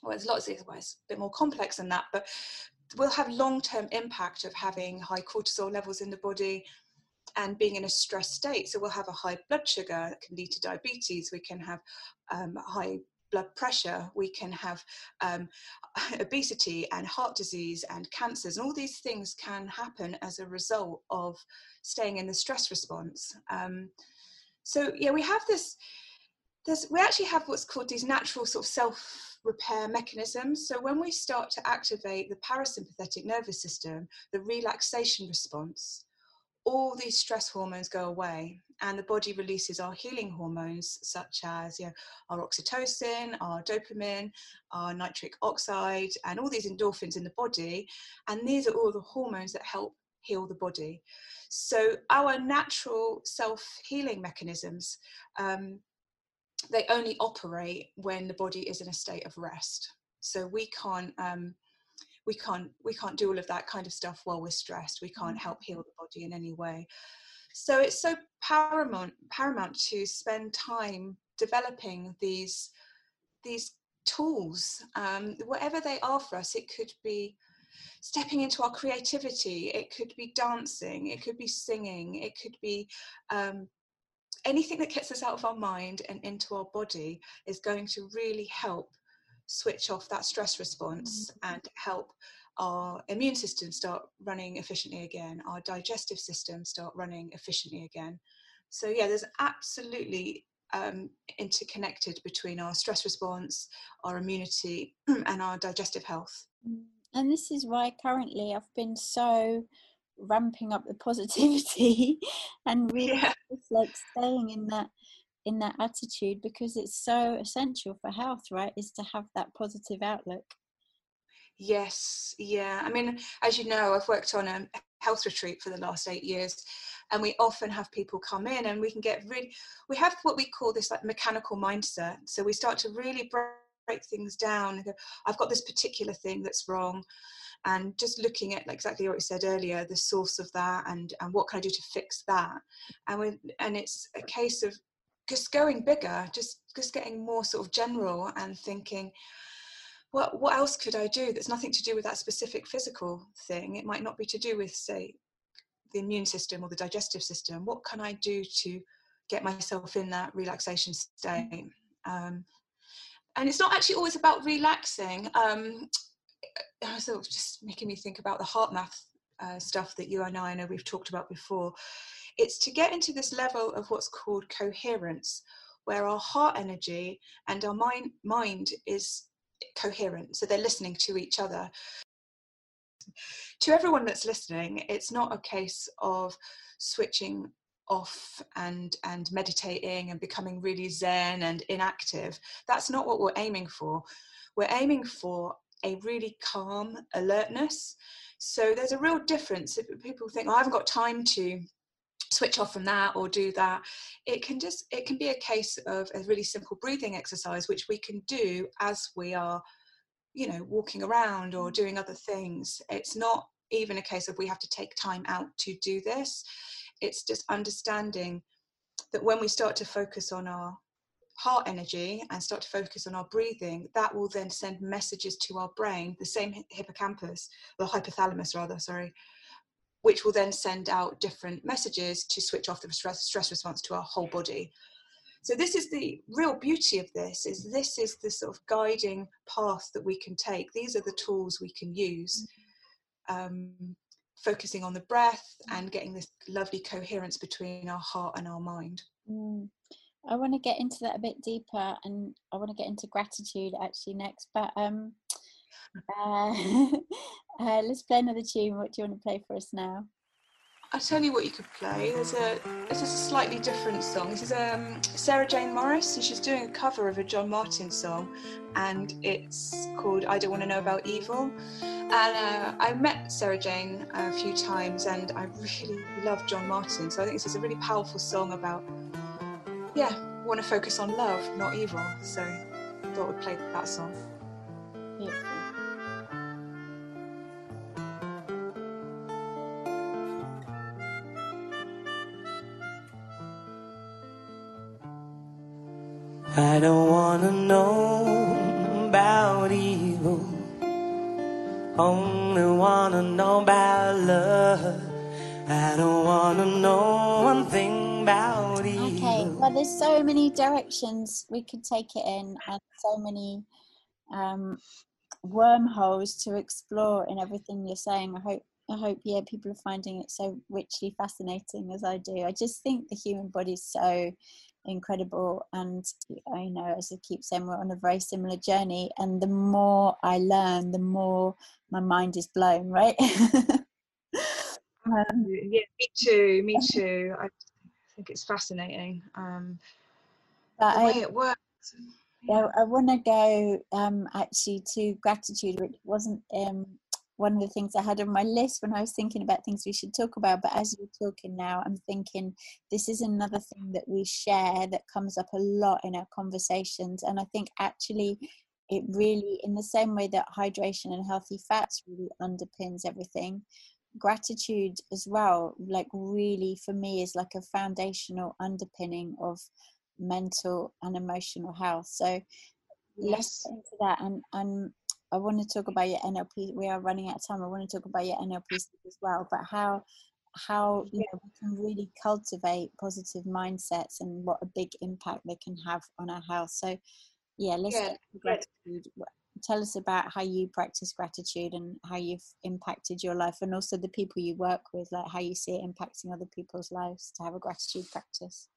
well, there's lots of ways, a bit more complex than that, but will have long-term impact of having high cortisol levels in the body and being in a stress state. So we'll have a high blood sugar that can lead to diabetes. We can have um, high blood pressure. We can have um, obesity and heart disease and cancers. And all these things can happen as a result of staying in the stress response. Um, so yeah, we have this. There's, we actually have what's called these natural sort of self repair mechanisms. So when we start to activate the parasympathetic nervous system, the relaxation response, all these stress hormones go away and the body releases our healing hormones such as you know, our oxytocin our dopamine our nitric oxide and all these endorphins in the body and these are all the hormones that help heal the body so our natural self-healing mechanisms um, they only operate when the body is in a state of rest. So we can't um, we can't we can't do all of that kind of stuff while we're stressed. We can't help heal the body in any way. So it's so paramount paramount to spend time developing these these tools, um, whatever they are for us. It could be stepping into our creativity. It could be dancing. It could be singing. It could be um, anything that gets us out of our mind and into our body is going to really help switch off that stress response mm-hmm. and help our immune system start running efficiently again, our digestive system start running efficiently again. So, yeah, there's absolutely um, interconnected between our stress response, our immunity, and our digestive health. Mm. And this is why currently I've been so ramping up the positivity and really yeah. like staying in that in that attitude because it's so essential for health right is to have that positive outlook yes yeah i mean as you know i've worked on a health retreat for the last eight years and we often have people come in and we can get really we have what we call this like mechanical mindset so we start to really break, break things down and go i've got this particular thing that's wrong and just looking at exactly what you said earlier the source of that and and what can i do to fix that? And when and it's a case of just going bigger just just getting more sort of general and thinking what what else could i do that's nothing to do with that specific physical thing? It might not be to do with say the immune system or the digestive system. What can i do to get myself in that relaxation state? Um, and it's not actually always about relaxing um, sort of just making me think about the HeartMath uh, stuff that you and I know we've talked about before. It's to get into this level of what's called coherence, where our heart energy and our mind mind is coherent, so they're listening to each other. To everyone that's listening, it's not a case of switching off and and meditating and becoming really zen and inactive. That's not what we're aiming for. We're aiming for a really calm alertness. So there's a real difference. If people think, oh, I haven't got time to switch off from that or do that it can just it can be a case of a really simple breathing exercise which we can do as we are you know walking around or mm. doing other things. It's not even a case of we have to take time out to do this it's just understanding that when we start to focus on our heart energy and start to focus on our breathing, that will then send messages to our brain, the same hippocampus, the hypothalamus rather, sorry, which will then send out different messages to switch off the stress, stress response to our whole body. So this is the real beauty of this is this is the sort of guiding path that we can take. These are the tools we can use. Um, focusing on the breath and getting this lovely coherence between our heart and our mind. Mm. I want to get into that a bit deeper, and I want to get into gratitude actually next. But um, uh, uh, let's play another tune. What do you want to play for us now? I'll tell you what you could play. There's a this is a slightly different song. This is um, Sarah Jane Morris, and she's doing a cover of a John Martyn song, and it's called "I Don't Want to Know About Evil." And uh, I met Sarah Jane a few times, and I really love John Martyn. So I think this is a really powerful song about yeah, want to focus on love, not evil. So I thought we'd play that song. Beautiful. Wanna know about evil. only wanna know about love. I don't wanna know one thing about you. Okay, well, there's so many directions we could take it in, and so many um, wormholes to explore in everything you're saying. I hope, I hope, yeah, people are finding it so richly fascinating as I do. I just think the human body is so incredible, and I know, as I keep saying, we're on a very similar journey. And the more I learn, the more my mind is blown. Right. um, yeah, me too. Me too. I think it's fascinating. Um, the I, way it works. Yeah, I want to go um, actually to gratitude, which wasn't um, one of the things I had on my list when I was thinking about things we should talk about. But as you're talking now, I'm thinking this is another thing that we share that comes up a lot in our conversations. And I think actually it really, in the same way that hydration and healthy fats really underpins everything, gratitude as well, like really for me, is like a foundational underpinning of mental and emotional health. So. Let's get into that. And, and I want to talk about your NLP. We are running out of time. I want to talk about your NLP as well, but how how you know we can really cultivate positive mindsets and what a big impact they can have on our health. So yeah, let's yeah. gratitude. Tell us about how you practice gratitude and how you've impacted your life, and also the people you work with, like how you see it impacting other people's lives to have a gratitude practice.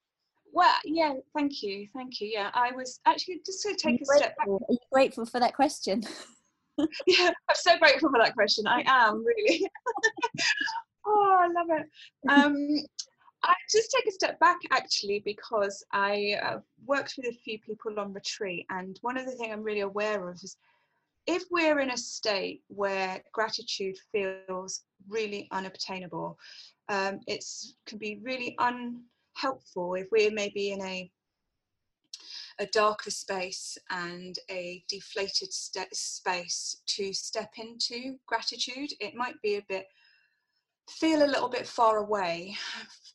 Well, yeah, thank you, thank you. Yeah, I was actually just to take a grateful? step back. Are you grateful for that question? yeah, I'm so grateful for that question. I am really. oh, I love it. Um, I just take a step back actually because I uh, worked with a few people on retreat, and one of the things I'm really aware of is if we're in a state where gratitude feels really unobtainable, um, it can be really un helpful if we're maybe in a a darker space and a deflated st- space to step into gratitude. It might be a bit, feel a little bit far away,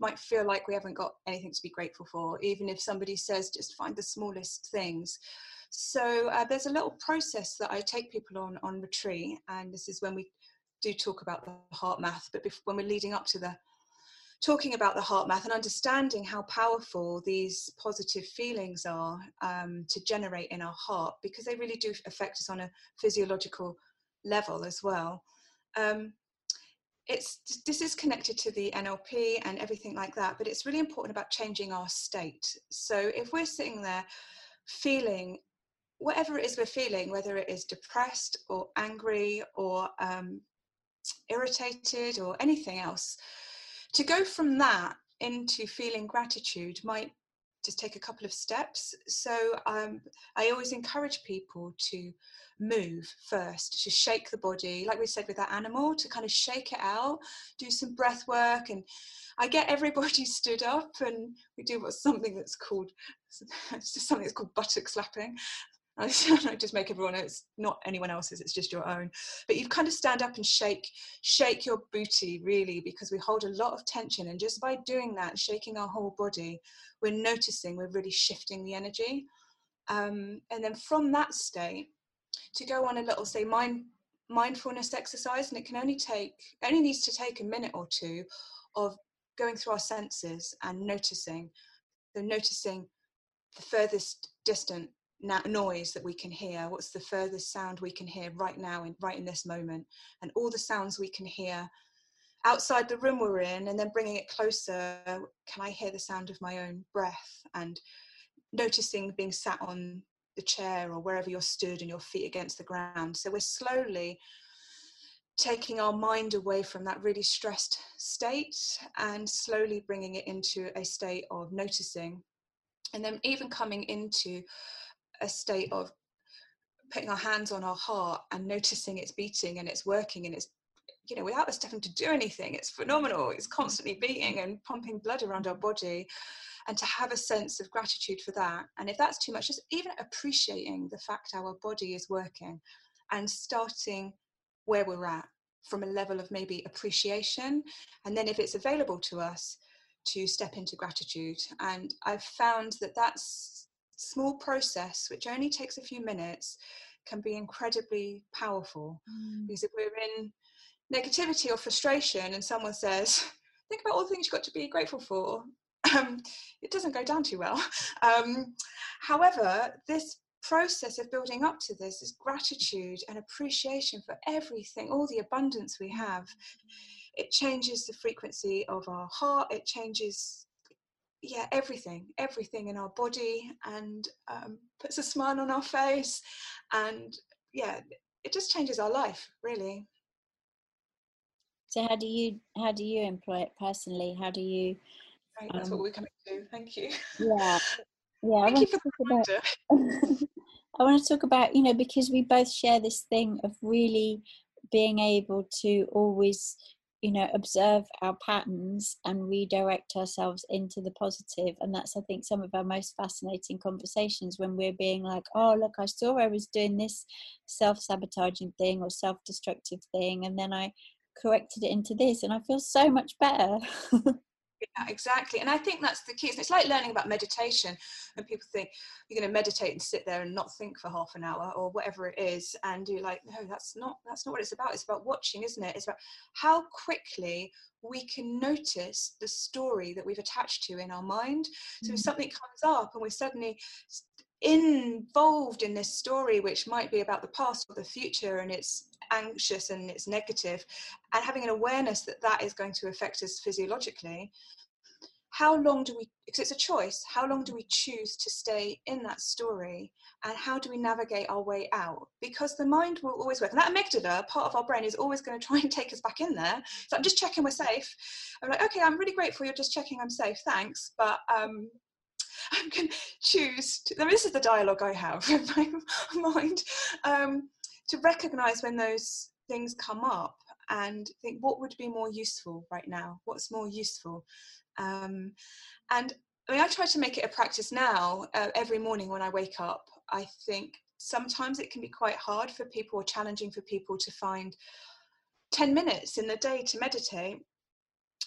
might feel like we haven't got anything to be grateful for, even if somebody says just find the smallest things. So uh, there's a little process that I take people on on retreat, and this is when we do talk about the HeartMath, but before, when we're leading up to the talking about the HeartMath and understanding how powerful these positive feelings are um, to generate in our heart because they really do affect us on a physiological level as well. Um, it's this is connected to the NLP and everything like that, but it's really important about changing our state. So if we're sitting there feeling whatever it is we're feeling, whether it is depressed or angry or um, irritated or anything else, to go from that into feeling gratitude might just take a couple of steps. So um, I always encourage people to move first, to shake the body, like we said with that animal, to kind of shake it out, do some breath work. And I get everybody stood up and we do what's something that's called, something that's called buttock slapping. I just make everyone it's not anyone else's, it's just your own. But you kind of stand up and shake, shake your booty really, because we hold a lot of tension. And just by doing that, shaking our whole body, we're noticing we're really shifting the energy. Um, and then from that state, to go on a little, say, mind mindfulness exercise, and it can only take only needs to take a minute or two of going through our senses and noticing. So noticing the furthest distant noise that we can hear what's the furthest sound we can hear right now in right in this moment and all the sounds we can hear outside the room we're in and then bringing it closer can i hear the sound of my own breath and noticing being sat on the chair or wherever you're stood and your feet against the ground. So we're slowly taking our mind away from that really stressed state and slowly bringing it into a state of noticing. And then even coming into a state of putting our hands on our heart and noticing it's beating and it's working and it's you know without us having to do anything it's phenomenal. It's constantly beating and pumping blood around our body. And to have a sense of gratitude for that. And if that's too much just even appreciating the fact our body is working and starting where we're at from a level of maybe appreciation. And then if it's available to us to step into gratitude. And i've found that that's small process, which only takes a few minutes, can be incredibly powerful. Mm. Because if we're in negativity or frustration and someone says, think about all the things you've got to be grateful for, um, it doesn't go down too well. Um, however, this process of building up to this is gratitude and appreciation for everything, all the abundance we have. It changes the frequency of our heart, it changes yeah everything everything in our body and um, puts a smile on our face and yeah it just changes our life really So how do you how do you employ it personally? How do you? right, that's Um, what we're coming to thank you Yeah, yeah. I thank you want for to the about. I want to talk about you know because we both share this thing of really being able to always you know observe our patterns and redirect ourselves into the positive and that's i think some of our most fascinating conversations when we're being like oh look i saw i was doing this self-sabotaging thing or self-destructive thing and then i corrected it into this and i feel so much better Yeah, exactly. And I think that's the key. It's like learning about meditation. And people think you're going to meditate and sit there and not think for half an hour or whatever it is. And you're like, no, that's not that's not what it's about. It's about watching, isn't it? It's about how quickly we can notice the story that we've attached to in our mind. So if Mm. something comes up and we're suddenly involved in this story, which might be about the past or the future, and it's anxious and it's negative, and having an awareness that that is going to affect us physiologically, how long do we because it's a choice how long do we choose to stay in that story and how do we navigate our way out? Because the mind will always work and that amygdala part of our brain is always going to try and take us back in there. So i'm just checking we're safe. I'm like okay i'm really grateful you're just checking i'm safe thanks but um i'm going to choose this is the dialogue i have in my mind. Um, to recognize when those things come up and think what would be more useful right now what's more useful um, and I mean, I try to make it a practice now. Uh, every morning when I wake up, I think sometimes it can be quite hard for people or challenging for people to find 10 minutes in the day to meditate.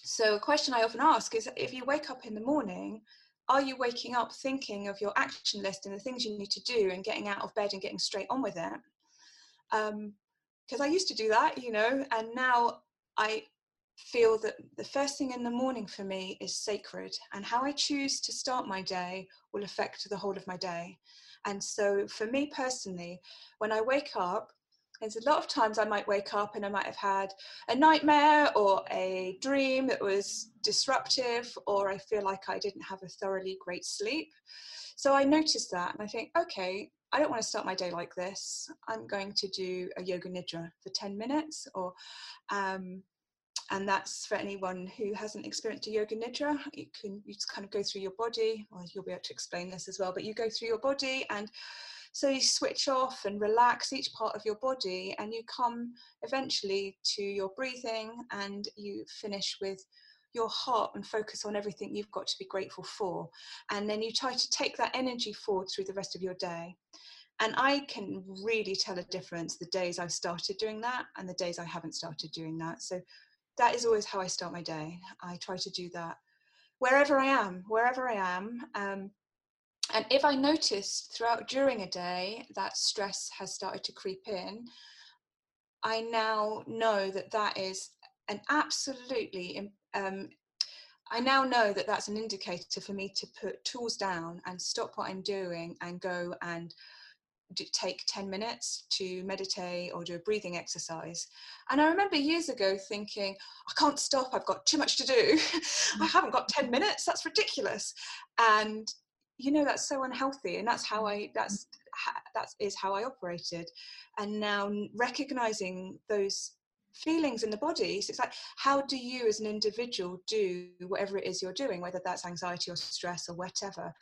So, a question I often ask is if you wake up in the morning, are you waking up thinking of your action list and the things you need to do and getting out of bed and getting straight on with it? Um, because I used to do that, you know, and now I feel that the first thing in the morning for me is sacred and how I choose to start my day will affect the whole of my day. And so for me personally, when I wake up, there's a lot of times I might wake up and I might have had a nightmare or a dream that was disruptive, or I feel like I didn't have a thoroughly great sleep. So I notice that and I think, okay, I don't want to start my day like this. I'm going to do a yoga nidra for 10 minutes or um, and that's for anyone who hasn't experienced a yoga nidra you can you just kind of go through your body or you'll be able to explain this as well but you go through your body and so you switch off and relax each part of your body and you come eventually to your breathing and you finish with your heart and focus on everything you've got to be grateful for and then you try to take that energy forward through the rest of your day and I can really tell a difference the days I've started doing that and the days I haven't started doing that. So that is always how I start my day. I try to do that wherever I am, wherever I am. Um, and if I notice throughout during a day that stress has started to creep in, I now know that that is an absolutely, um, I now know that that's an indicator for me to put tools down and stop what I'm doing and go and take 10 minutes to meditate or do a breathing exercise. And I remember years ago thinking, I can't stop, I've got too much to do. I haven't got 10 minutes, that's ridiculous. And you know that's so unhealthy and that's how I that's that is how I operated. And now recognizing those feelings in the body. So it's like how do you as an individual do whatever it is you're doing whether that's anxiety or stress or whatever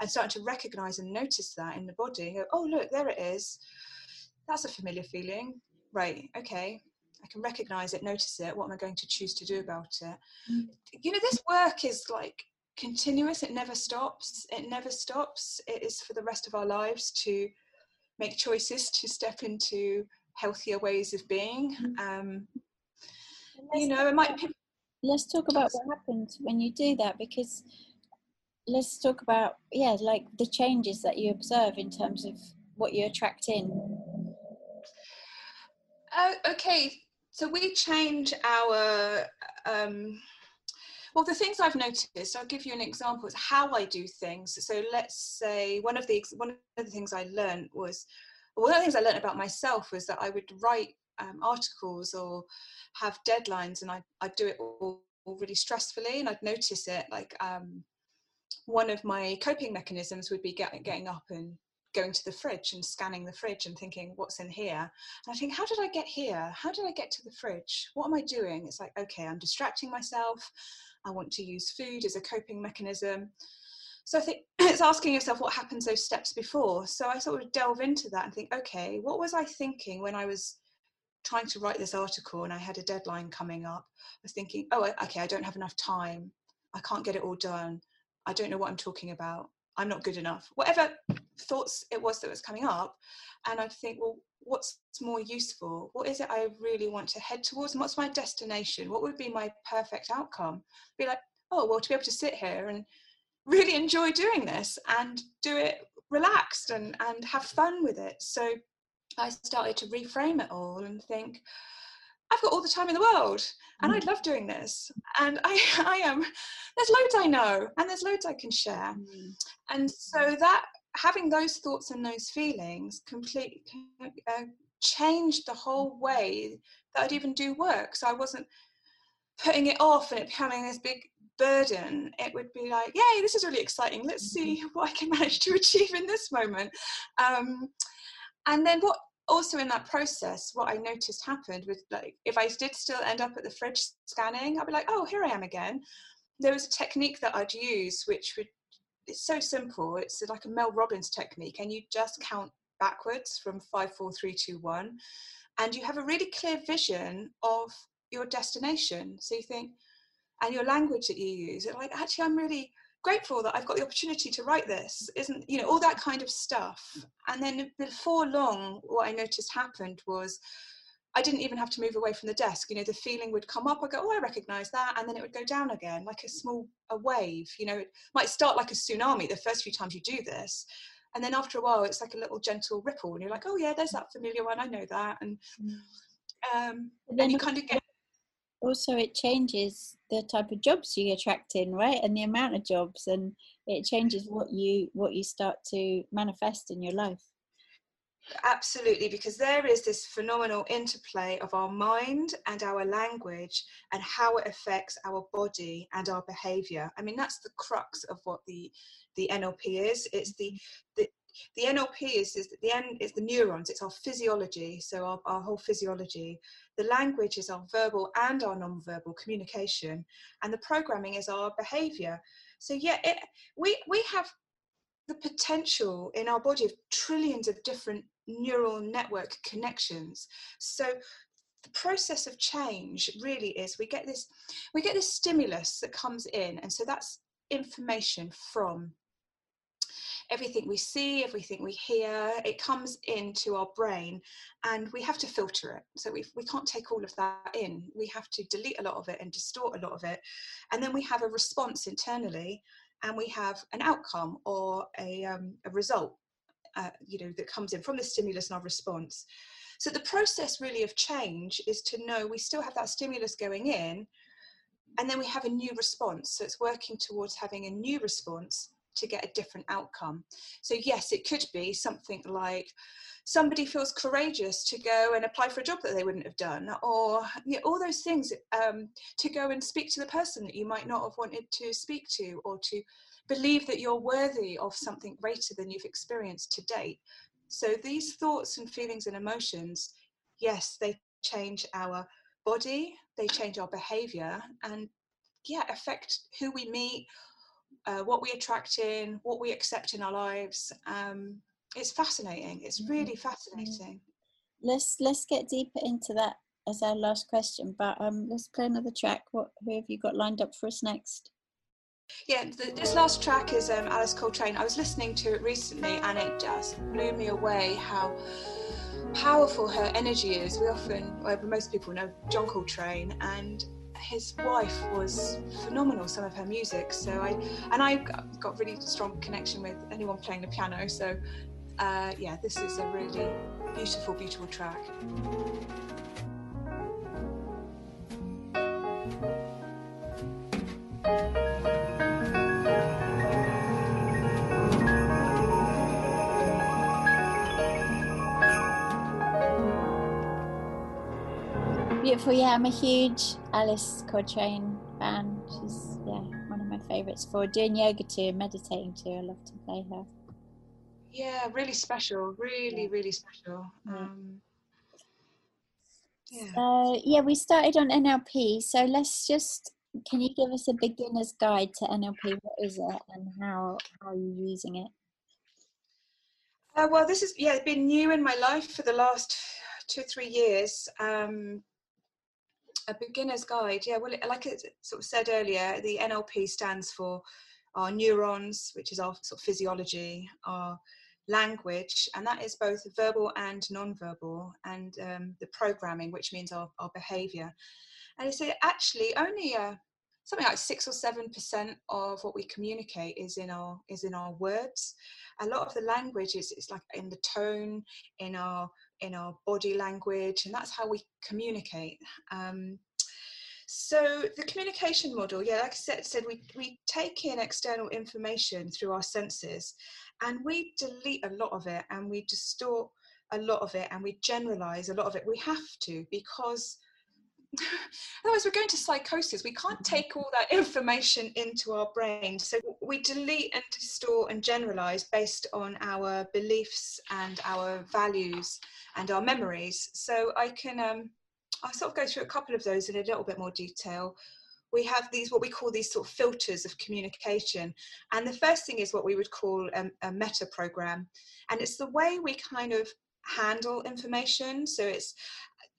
and starting to recognize and notice that in the body go, oh look there it is. That's a familiar feeling. Right okay. I can recognize it notice it. What am i going to choose to do about it? Mm. you know this work is like continuous. It never stops. It never stops. It is for the rest of our lives to make choices to step into healthier ways of being um you know it might Be- let's talk about what happens when you do that because let's talk about yeah like the changes that you observe in terms of what you attract in. Uh, okay, so we change our um, well the things i've noticed i'll give you an example of how i do things. So let's say one of the one of the things i learned was one of the things i learned about myself was that i would write um, articles or have deadlines and I, i'd do it all, all really stressfully and i'd notice it like um, one of my coping mechanisms would be get, getting up and going to the fridge and scanning the fridge and thinking what's in here? And i think how did i get here? How did i get to the fridge? What am i doing? It's like okay i'm distracting myself. I want to use food as a coping mechanism so i think it's asking yourself what happens those steps before. So i sort of delve into that and think okay what was i thinking when i was trying to write this article and i had a deadline coming up? I was thinking oh okay i don't have enough time. I can't get it all done. I don't know what i'm talking about. I'm not good enough. Whatever thoughts it was that was coming up. And i'd think well what's more useful? What is it i really want to head towards? And what's my destination? What would be my perfect outcome? Be like oh well to be able to sit here and really enjoy doing this and do it relaxed and and have fun with it so i started to reframe it all and think I've got all the time in the world and I'd mm. love doing this. And I, I am, there's loads I know and there's loads I can share. Mm. And so that having those thoughts and those feelings completely uh, changed the whole way that I'd even do work. So I wasn't putting it off and it becoming this big burden. It would be like, yay, this is really exciting. Let's see mm-hmm. what I can manage to achieve in this moment. Um, and then what also in that process, what I noticed happened was like, if I did still end up at the fridge scanning, I'd be like, oh, here I am again. There was a technique that I'd use, which would it's so simple. It's like a Mel Robbins technique, and you just count backwards from five, four, three, two, one, and you have a really clear vision of your destination. So you think, and your language that you use, it like actually, I'm really grateful that I've got the opportunity to write this, isn't you know all that kind of stuff. And then before long, what I noticed happened was I didn't even have to move away from the desk. You know, the feeling would come up. I go, oh, I recognise that, and then it would go down again, like a small a wave. You know, it might start like a tsunami the first few times you do this, and then after a while, it's like a little gentle ripple, and you're like, oh yeah, there's that familiar one. I know that, and mm. um, and you kind of get. Also, it changes the type of jobs you attract in, right, and the amount of jobs, and it changes what you what you start to manifest in your life. Absolutely, because there is this phenomenal interplay of our mind and our language and how it affects our body and our behavior. I mean, that's the crux of what the the NLP is. It's the the the NLP is, is the N is the neurons, it's our physiology, so our, our whole physiology. The language is our verbal and our non-verbal communication, and the programming is our behavior. So yeah, it, we we have the potential in our body of trillions of different neural network connections. So the process of change really is we get this we get this stimulus that comes in and so that's information from everything we see everything we hear it comes into our brain and we have to filter it. So we, we can't take all of that in. We have to delete a lot of it and distort a lot of it. And then we have a response internally and we have an outcome or a, um, a result uh, you know that comes in from the stimulus and our response. So the process really of change is to know we still have that stimulus going in and then we have a new response. So it's working towards having a new response to get a different outcome so yes it could be something like somebody feels courageous to go and apply for a job that they wouldn't have done or you know, all those things um, to go and speak to the person that you might not have wanted to speak to or to believe that you're worthy of something greater than you've experienced to date. So these thoughts and feelings and emotions, yes, they change our body, they change our behavior, and yeah, affect who we meet, uh, what we attract in, what we accept in our lives. Um, it's fascinating. It's mm-hmm. really fascinating. Let's let's get deeper into that as our last question. But um, let's play another track. What who have you got lined up for us next? Yeah, the, this last track is um, Alice Coltrane. I was listening to it recently and it just blew me away how powerful her energy is. We often, well, most people know John Coltrane and his wife was phenomenal some of her music so i and i got really strong connection with anyone playing the piano so uh, yeah this is a really beautiful beautiful track Beautiful, yeah. I'm a huge Alice Coltrane fan. She's yeah one of my favourites for doing yoga too and meditating too. I love to play her. Yeah, really special. Really, Yeah. really special. Yeah. Um, yeah. So yeah, we started on NLP. So let's just can you give us a beginner's guide to NLP? What is it and how how are you using it? Uh, well, this has yeah been new in my life for the last two three years. Um, a beginner's guide, yeah. Well, like I sort of said earlier, the NLP stands for our neurons, which is our sort of physiology, our language, and that is both verbal and non-verbal, and um, the programming, which means our, our behaviour. And it's uh, actually only uh, something like six or seven percent of what we communicate is in our is in our words a lot of the language is, is like in the tone in our in our body language and that's how we communicate. Um, so the communication model yeah like i said, said we, we take in external information through our senses and we delete a lot of it and we distort a lot of it and we generalize a lot of it. We have to because otherwise we're going to psychosis. We can't take all that information into our brain. So we delete and distort and generalize based on our beliefs and our values and our memories. So i can um i'll sort of go through a couple of those in a little bit more detail. We have these what we call these sort of filters of communication. And the first thing is what we would call a, a meta program and it's the way we kind of handle information. So it's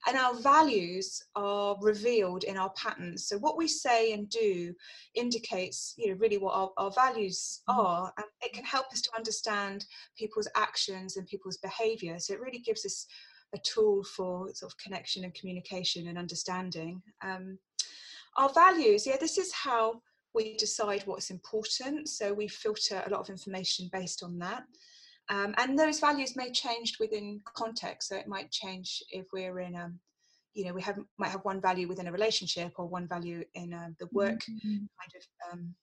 and our values are revealed in our patterns. So what we say and do indicates you know really what our, our values are and it can help us to understand people's actions and people's behavior. So it really gives us a tool for sort of connection and communication and understanding. Um, our values yeah this is how we decide what's important. So we filter a lot of information based on that um, and those values may change within context. So it might change if we're in um, you know we have might have one value within a relationship or one value in um, the work kind of um,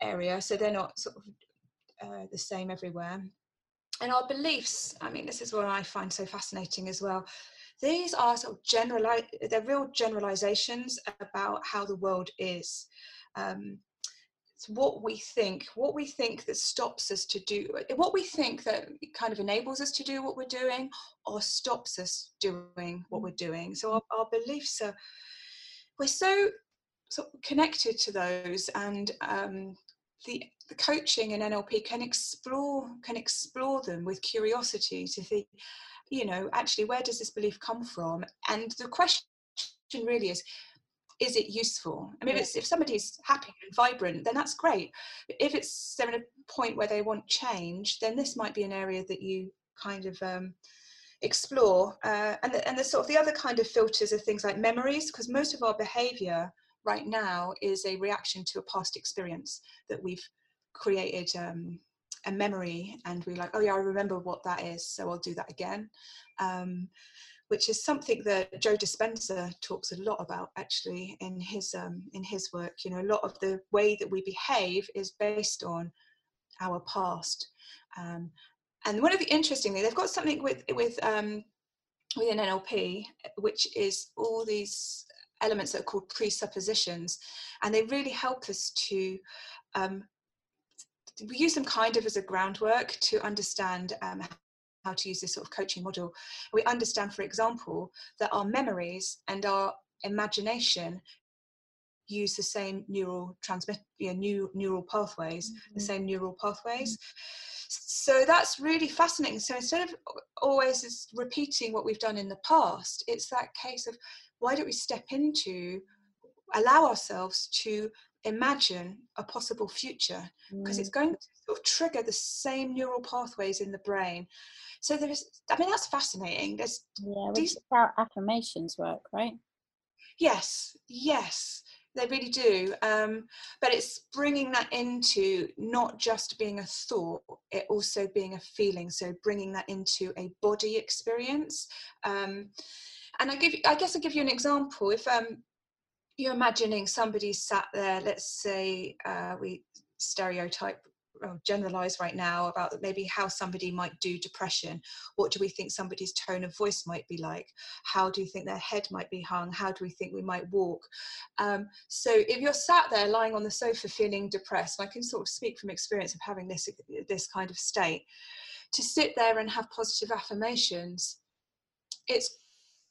area. So they're not sort of uh, the same everywhere. And our beliefs i mean this is what i find so fascinating as well. These are sort of general they're real generalizations about how the world is. Um, it's what we think what we think that stops us to do what we think that kind of enables us to do what we're doing or stops us doing what we're doing. So our, our beliefs are we're so connected to those and um, the, the coaching and nlp can explore can explore them with curiosity to think you know actually where does this belief come from? And the question really is is it useful? I mean, Yeah. if, it's, if somebody's happy and vibrant, then that's great. But if it's they're at a point where they want change, then this might be an area that you kind of um, explore. Uh, and, the, and the sort of the other kind of filters are things like memories, because most of our behaviour right now is a reaction to a past experience that we've created um, a memory, and we're like, oh yeah, I remember what that is, so I'll do that again. Um, which is something that Joe Dispenza talks a lot about actually in his um, in his work. You know, a lot of the way that we behave is based on our past. Um, and one of the interesting things, they've got something with with um, within NLP, which is all these elements that are called presuppositions, and they really help us to. Um, we use them kind of as a groundwork to understand um, how to use this sort of coaching model. We understand, for example, that our memories and our imagination use the same neural transmit, you know, new neural pathways, the mm-hmm. same neural pathways. Mm-hmm. So that's really fascinating. So instead of always repeating what we've done in the past, it's that case of why don't we step into, allow ourselves to imagine a possible future because it's going to sort of trigger the same neural pathways in the brain. So there's, I mean, that's fascinating. There's, Yeah, which is how affirmations work, right? yes, yes, they really do. Um, but it's bringing that into not just being a thought, it also being a feeling. So bringing that into a body experience. Um, and I give, I guess I'll give you an example. If um, you're imagining somebody sat there, let's say uh, we stereotype or generalize right now about maybe how somebody might do depression. What do we think somebody's tone of voice might be like? How do you think their head might be hung? How do we think we might walk? Um, so if you're sat there lying on the sofa feeling depressed, I can sort of speak from experience of having this this kind of state, to sit there and have positive affirmations, it's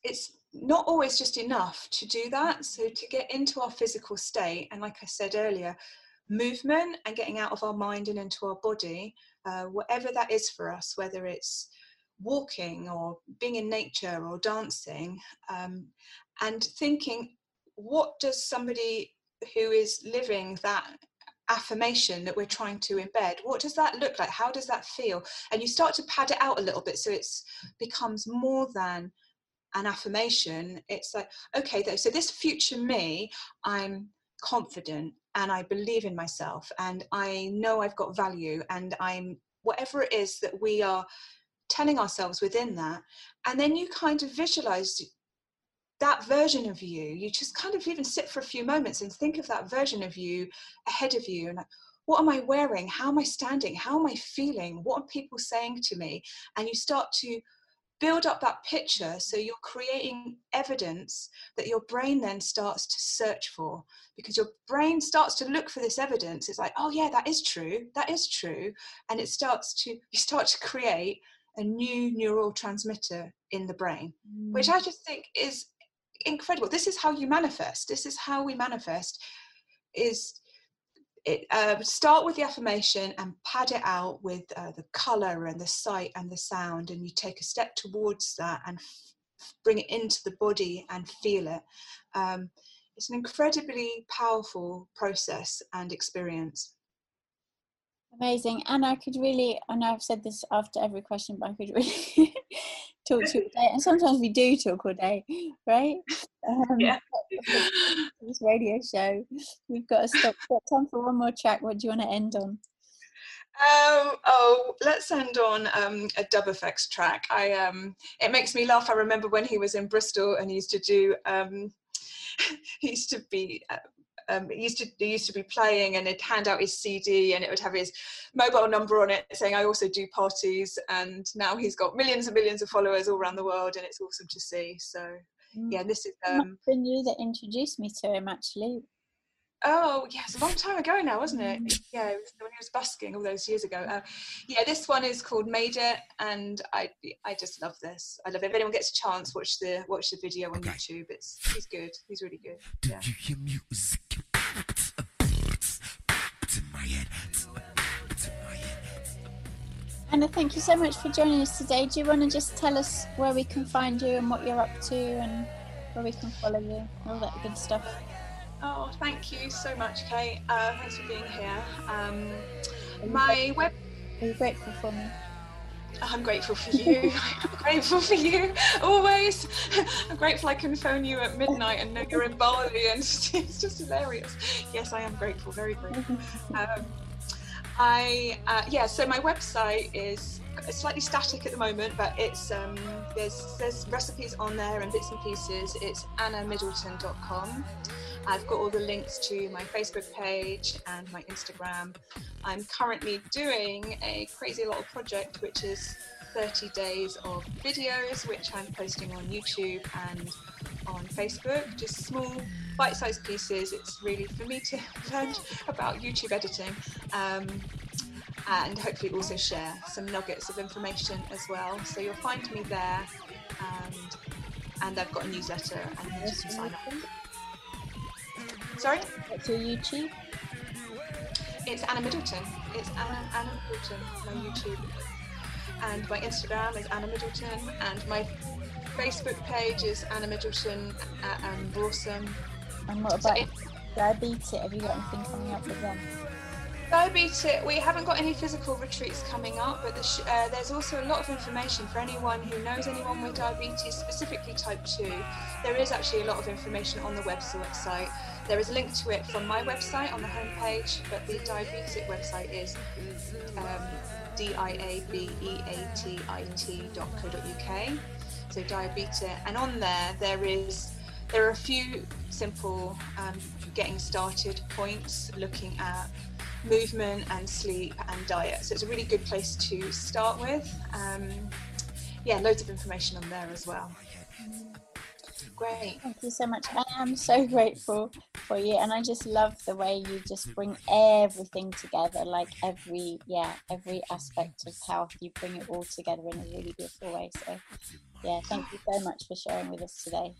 it's not always just enough to do that. So to get into our physical state, and like I said earlier, movement and getting out of our mind and into our body, uh, whatever that is for us, whether it's walking or being in nature or dancing, um, and thinking, what does somebody who is living that affirmation that we're trying to embed what does that look like how does that feel and you start to pad it out a little bit so it's becomes more than an affirmation it's like okay though so this future me i'm confident and i believe in myself and i know i've got value and i'm whatever it is that we are telling ourselves within that and then you kind of visualize that version of you. You just kind of even sit for a few moments and think of that version of you ahead of you and like, what am i wearing? How am i standing? How am i feeling? What are people saying to me? and you start to build up that picture so you're creating evidence that your brain then starts to search for because your brain starts to look for this evidence. It's like oh yeah that is true that is true and it starts to you start to create a new neural transmitter in the brain mm. which i just think is incredible. This is how you manifest. This is how we manifest is it, uh, start with the affirmation and pad it out with uh, the color and the sight and the sound and you take a step towards that and f- bring it into the body and feel it um, it's an incredibly powerful process and experience Amazing. And I could really, I know I've said this after every question, but I could really talk to you all day. And sometimes we do talk all day, right? Um, yeah. This radio show. We've got to stop. Got time for one more track. What do you want to end on? Um, oh, let's end on um, a Dub FX track. I um, it makes me laugh. I remember when he was in Bristol and he used to do. Um, he used to be uh, um, he used to he used to be playing and he'd hand out his CD and it would have his mobile number on it saying I also do parties and now he's got millions and millions of followers all around the world and it's awesome to see so mm. yeah this is um been you that introduced me to him actually Oh, yes, a long time ago now, wasn't it? Mm. Yeah, it was when he was busking all those years ago. Uh, yeah, this one is called Made It, and I I just love this. I love it. If anyone gets a chance, watch the watch the video on okay. YouTube. It's he's good. He's really good. Yeah. Anna, thank you so much for joining us today. Do you want to just tell us where we can find you and what you're up to and where we can follow you, all that good stuff? Oh, thank you so much, Kate. Uh, thanks for being here. Um, my web. Are you grateful for me? I'm grateful for you. I'm grateful for you always. I'm grateful I can phone you at midnight and know you're in Bali, and it's just hilarious. Yes, I am grateful, very grateful. Um, I uh, yeah. So my website is slightly static at the moment, but it's um, there's there's recipes on there and bits and pieces. It's annamiddleton.com. I've got all the links to my Facebook page and my Instagram. I'm currently doing a crazy little project, which is 30 days of videos, which I'm posting on YouTube and on Facebook, just small bite-sized pieces. It's really for me to learn about YouTube editing. Um, and hopefully also share some nuggets of information as well. So you'll find me there, and and I've got a newsletter and you can sign up. Sorry? What's your YouTube? It's Anna Middleton. It's Anna, Anna Middleton, my YouTube. And my Instagram is Anna Middleton. And my Facebook page is Anna Middleton and Rawsome. And what about so it, Diabeatit? Have you got anything coming up with them? Diabeatit, we haven't got any physical retreats coming up, but the uh, there's also a lot of information for anyone who knows anyone with diabetes, specifically type 2. There is actually a lot of information on the website. There is a link to it from my website on the homepage, but the Diabeatit website is um, diabeatit.co.uk. So diabetes, and on there there is there are a few simple um, getting started points looking at movement and sleep and diet. So it's a really good place to start with. Um, yeah, loads of information on there as well. Great. Thank you so much. I am so grateful for you, and I just love the way you just bring everything together. Like every, yeah, every aspect of health, you bring it all together in a really beautiful way. So, yeah, thank you so much for sharing with us today.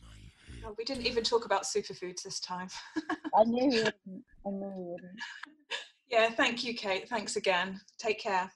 Oh, we didn't even talk about superfoods this time. I knew you wouldn't. I knew you wouldn't. Yeah, thank you, Kate. Thanks again. Take care.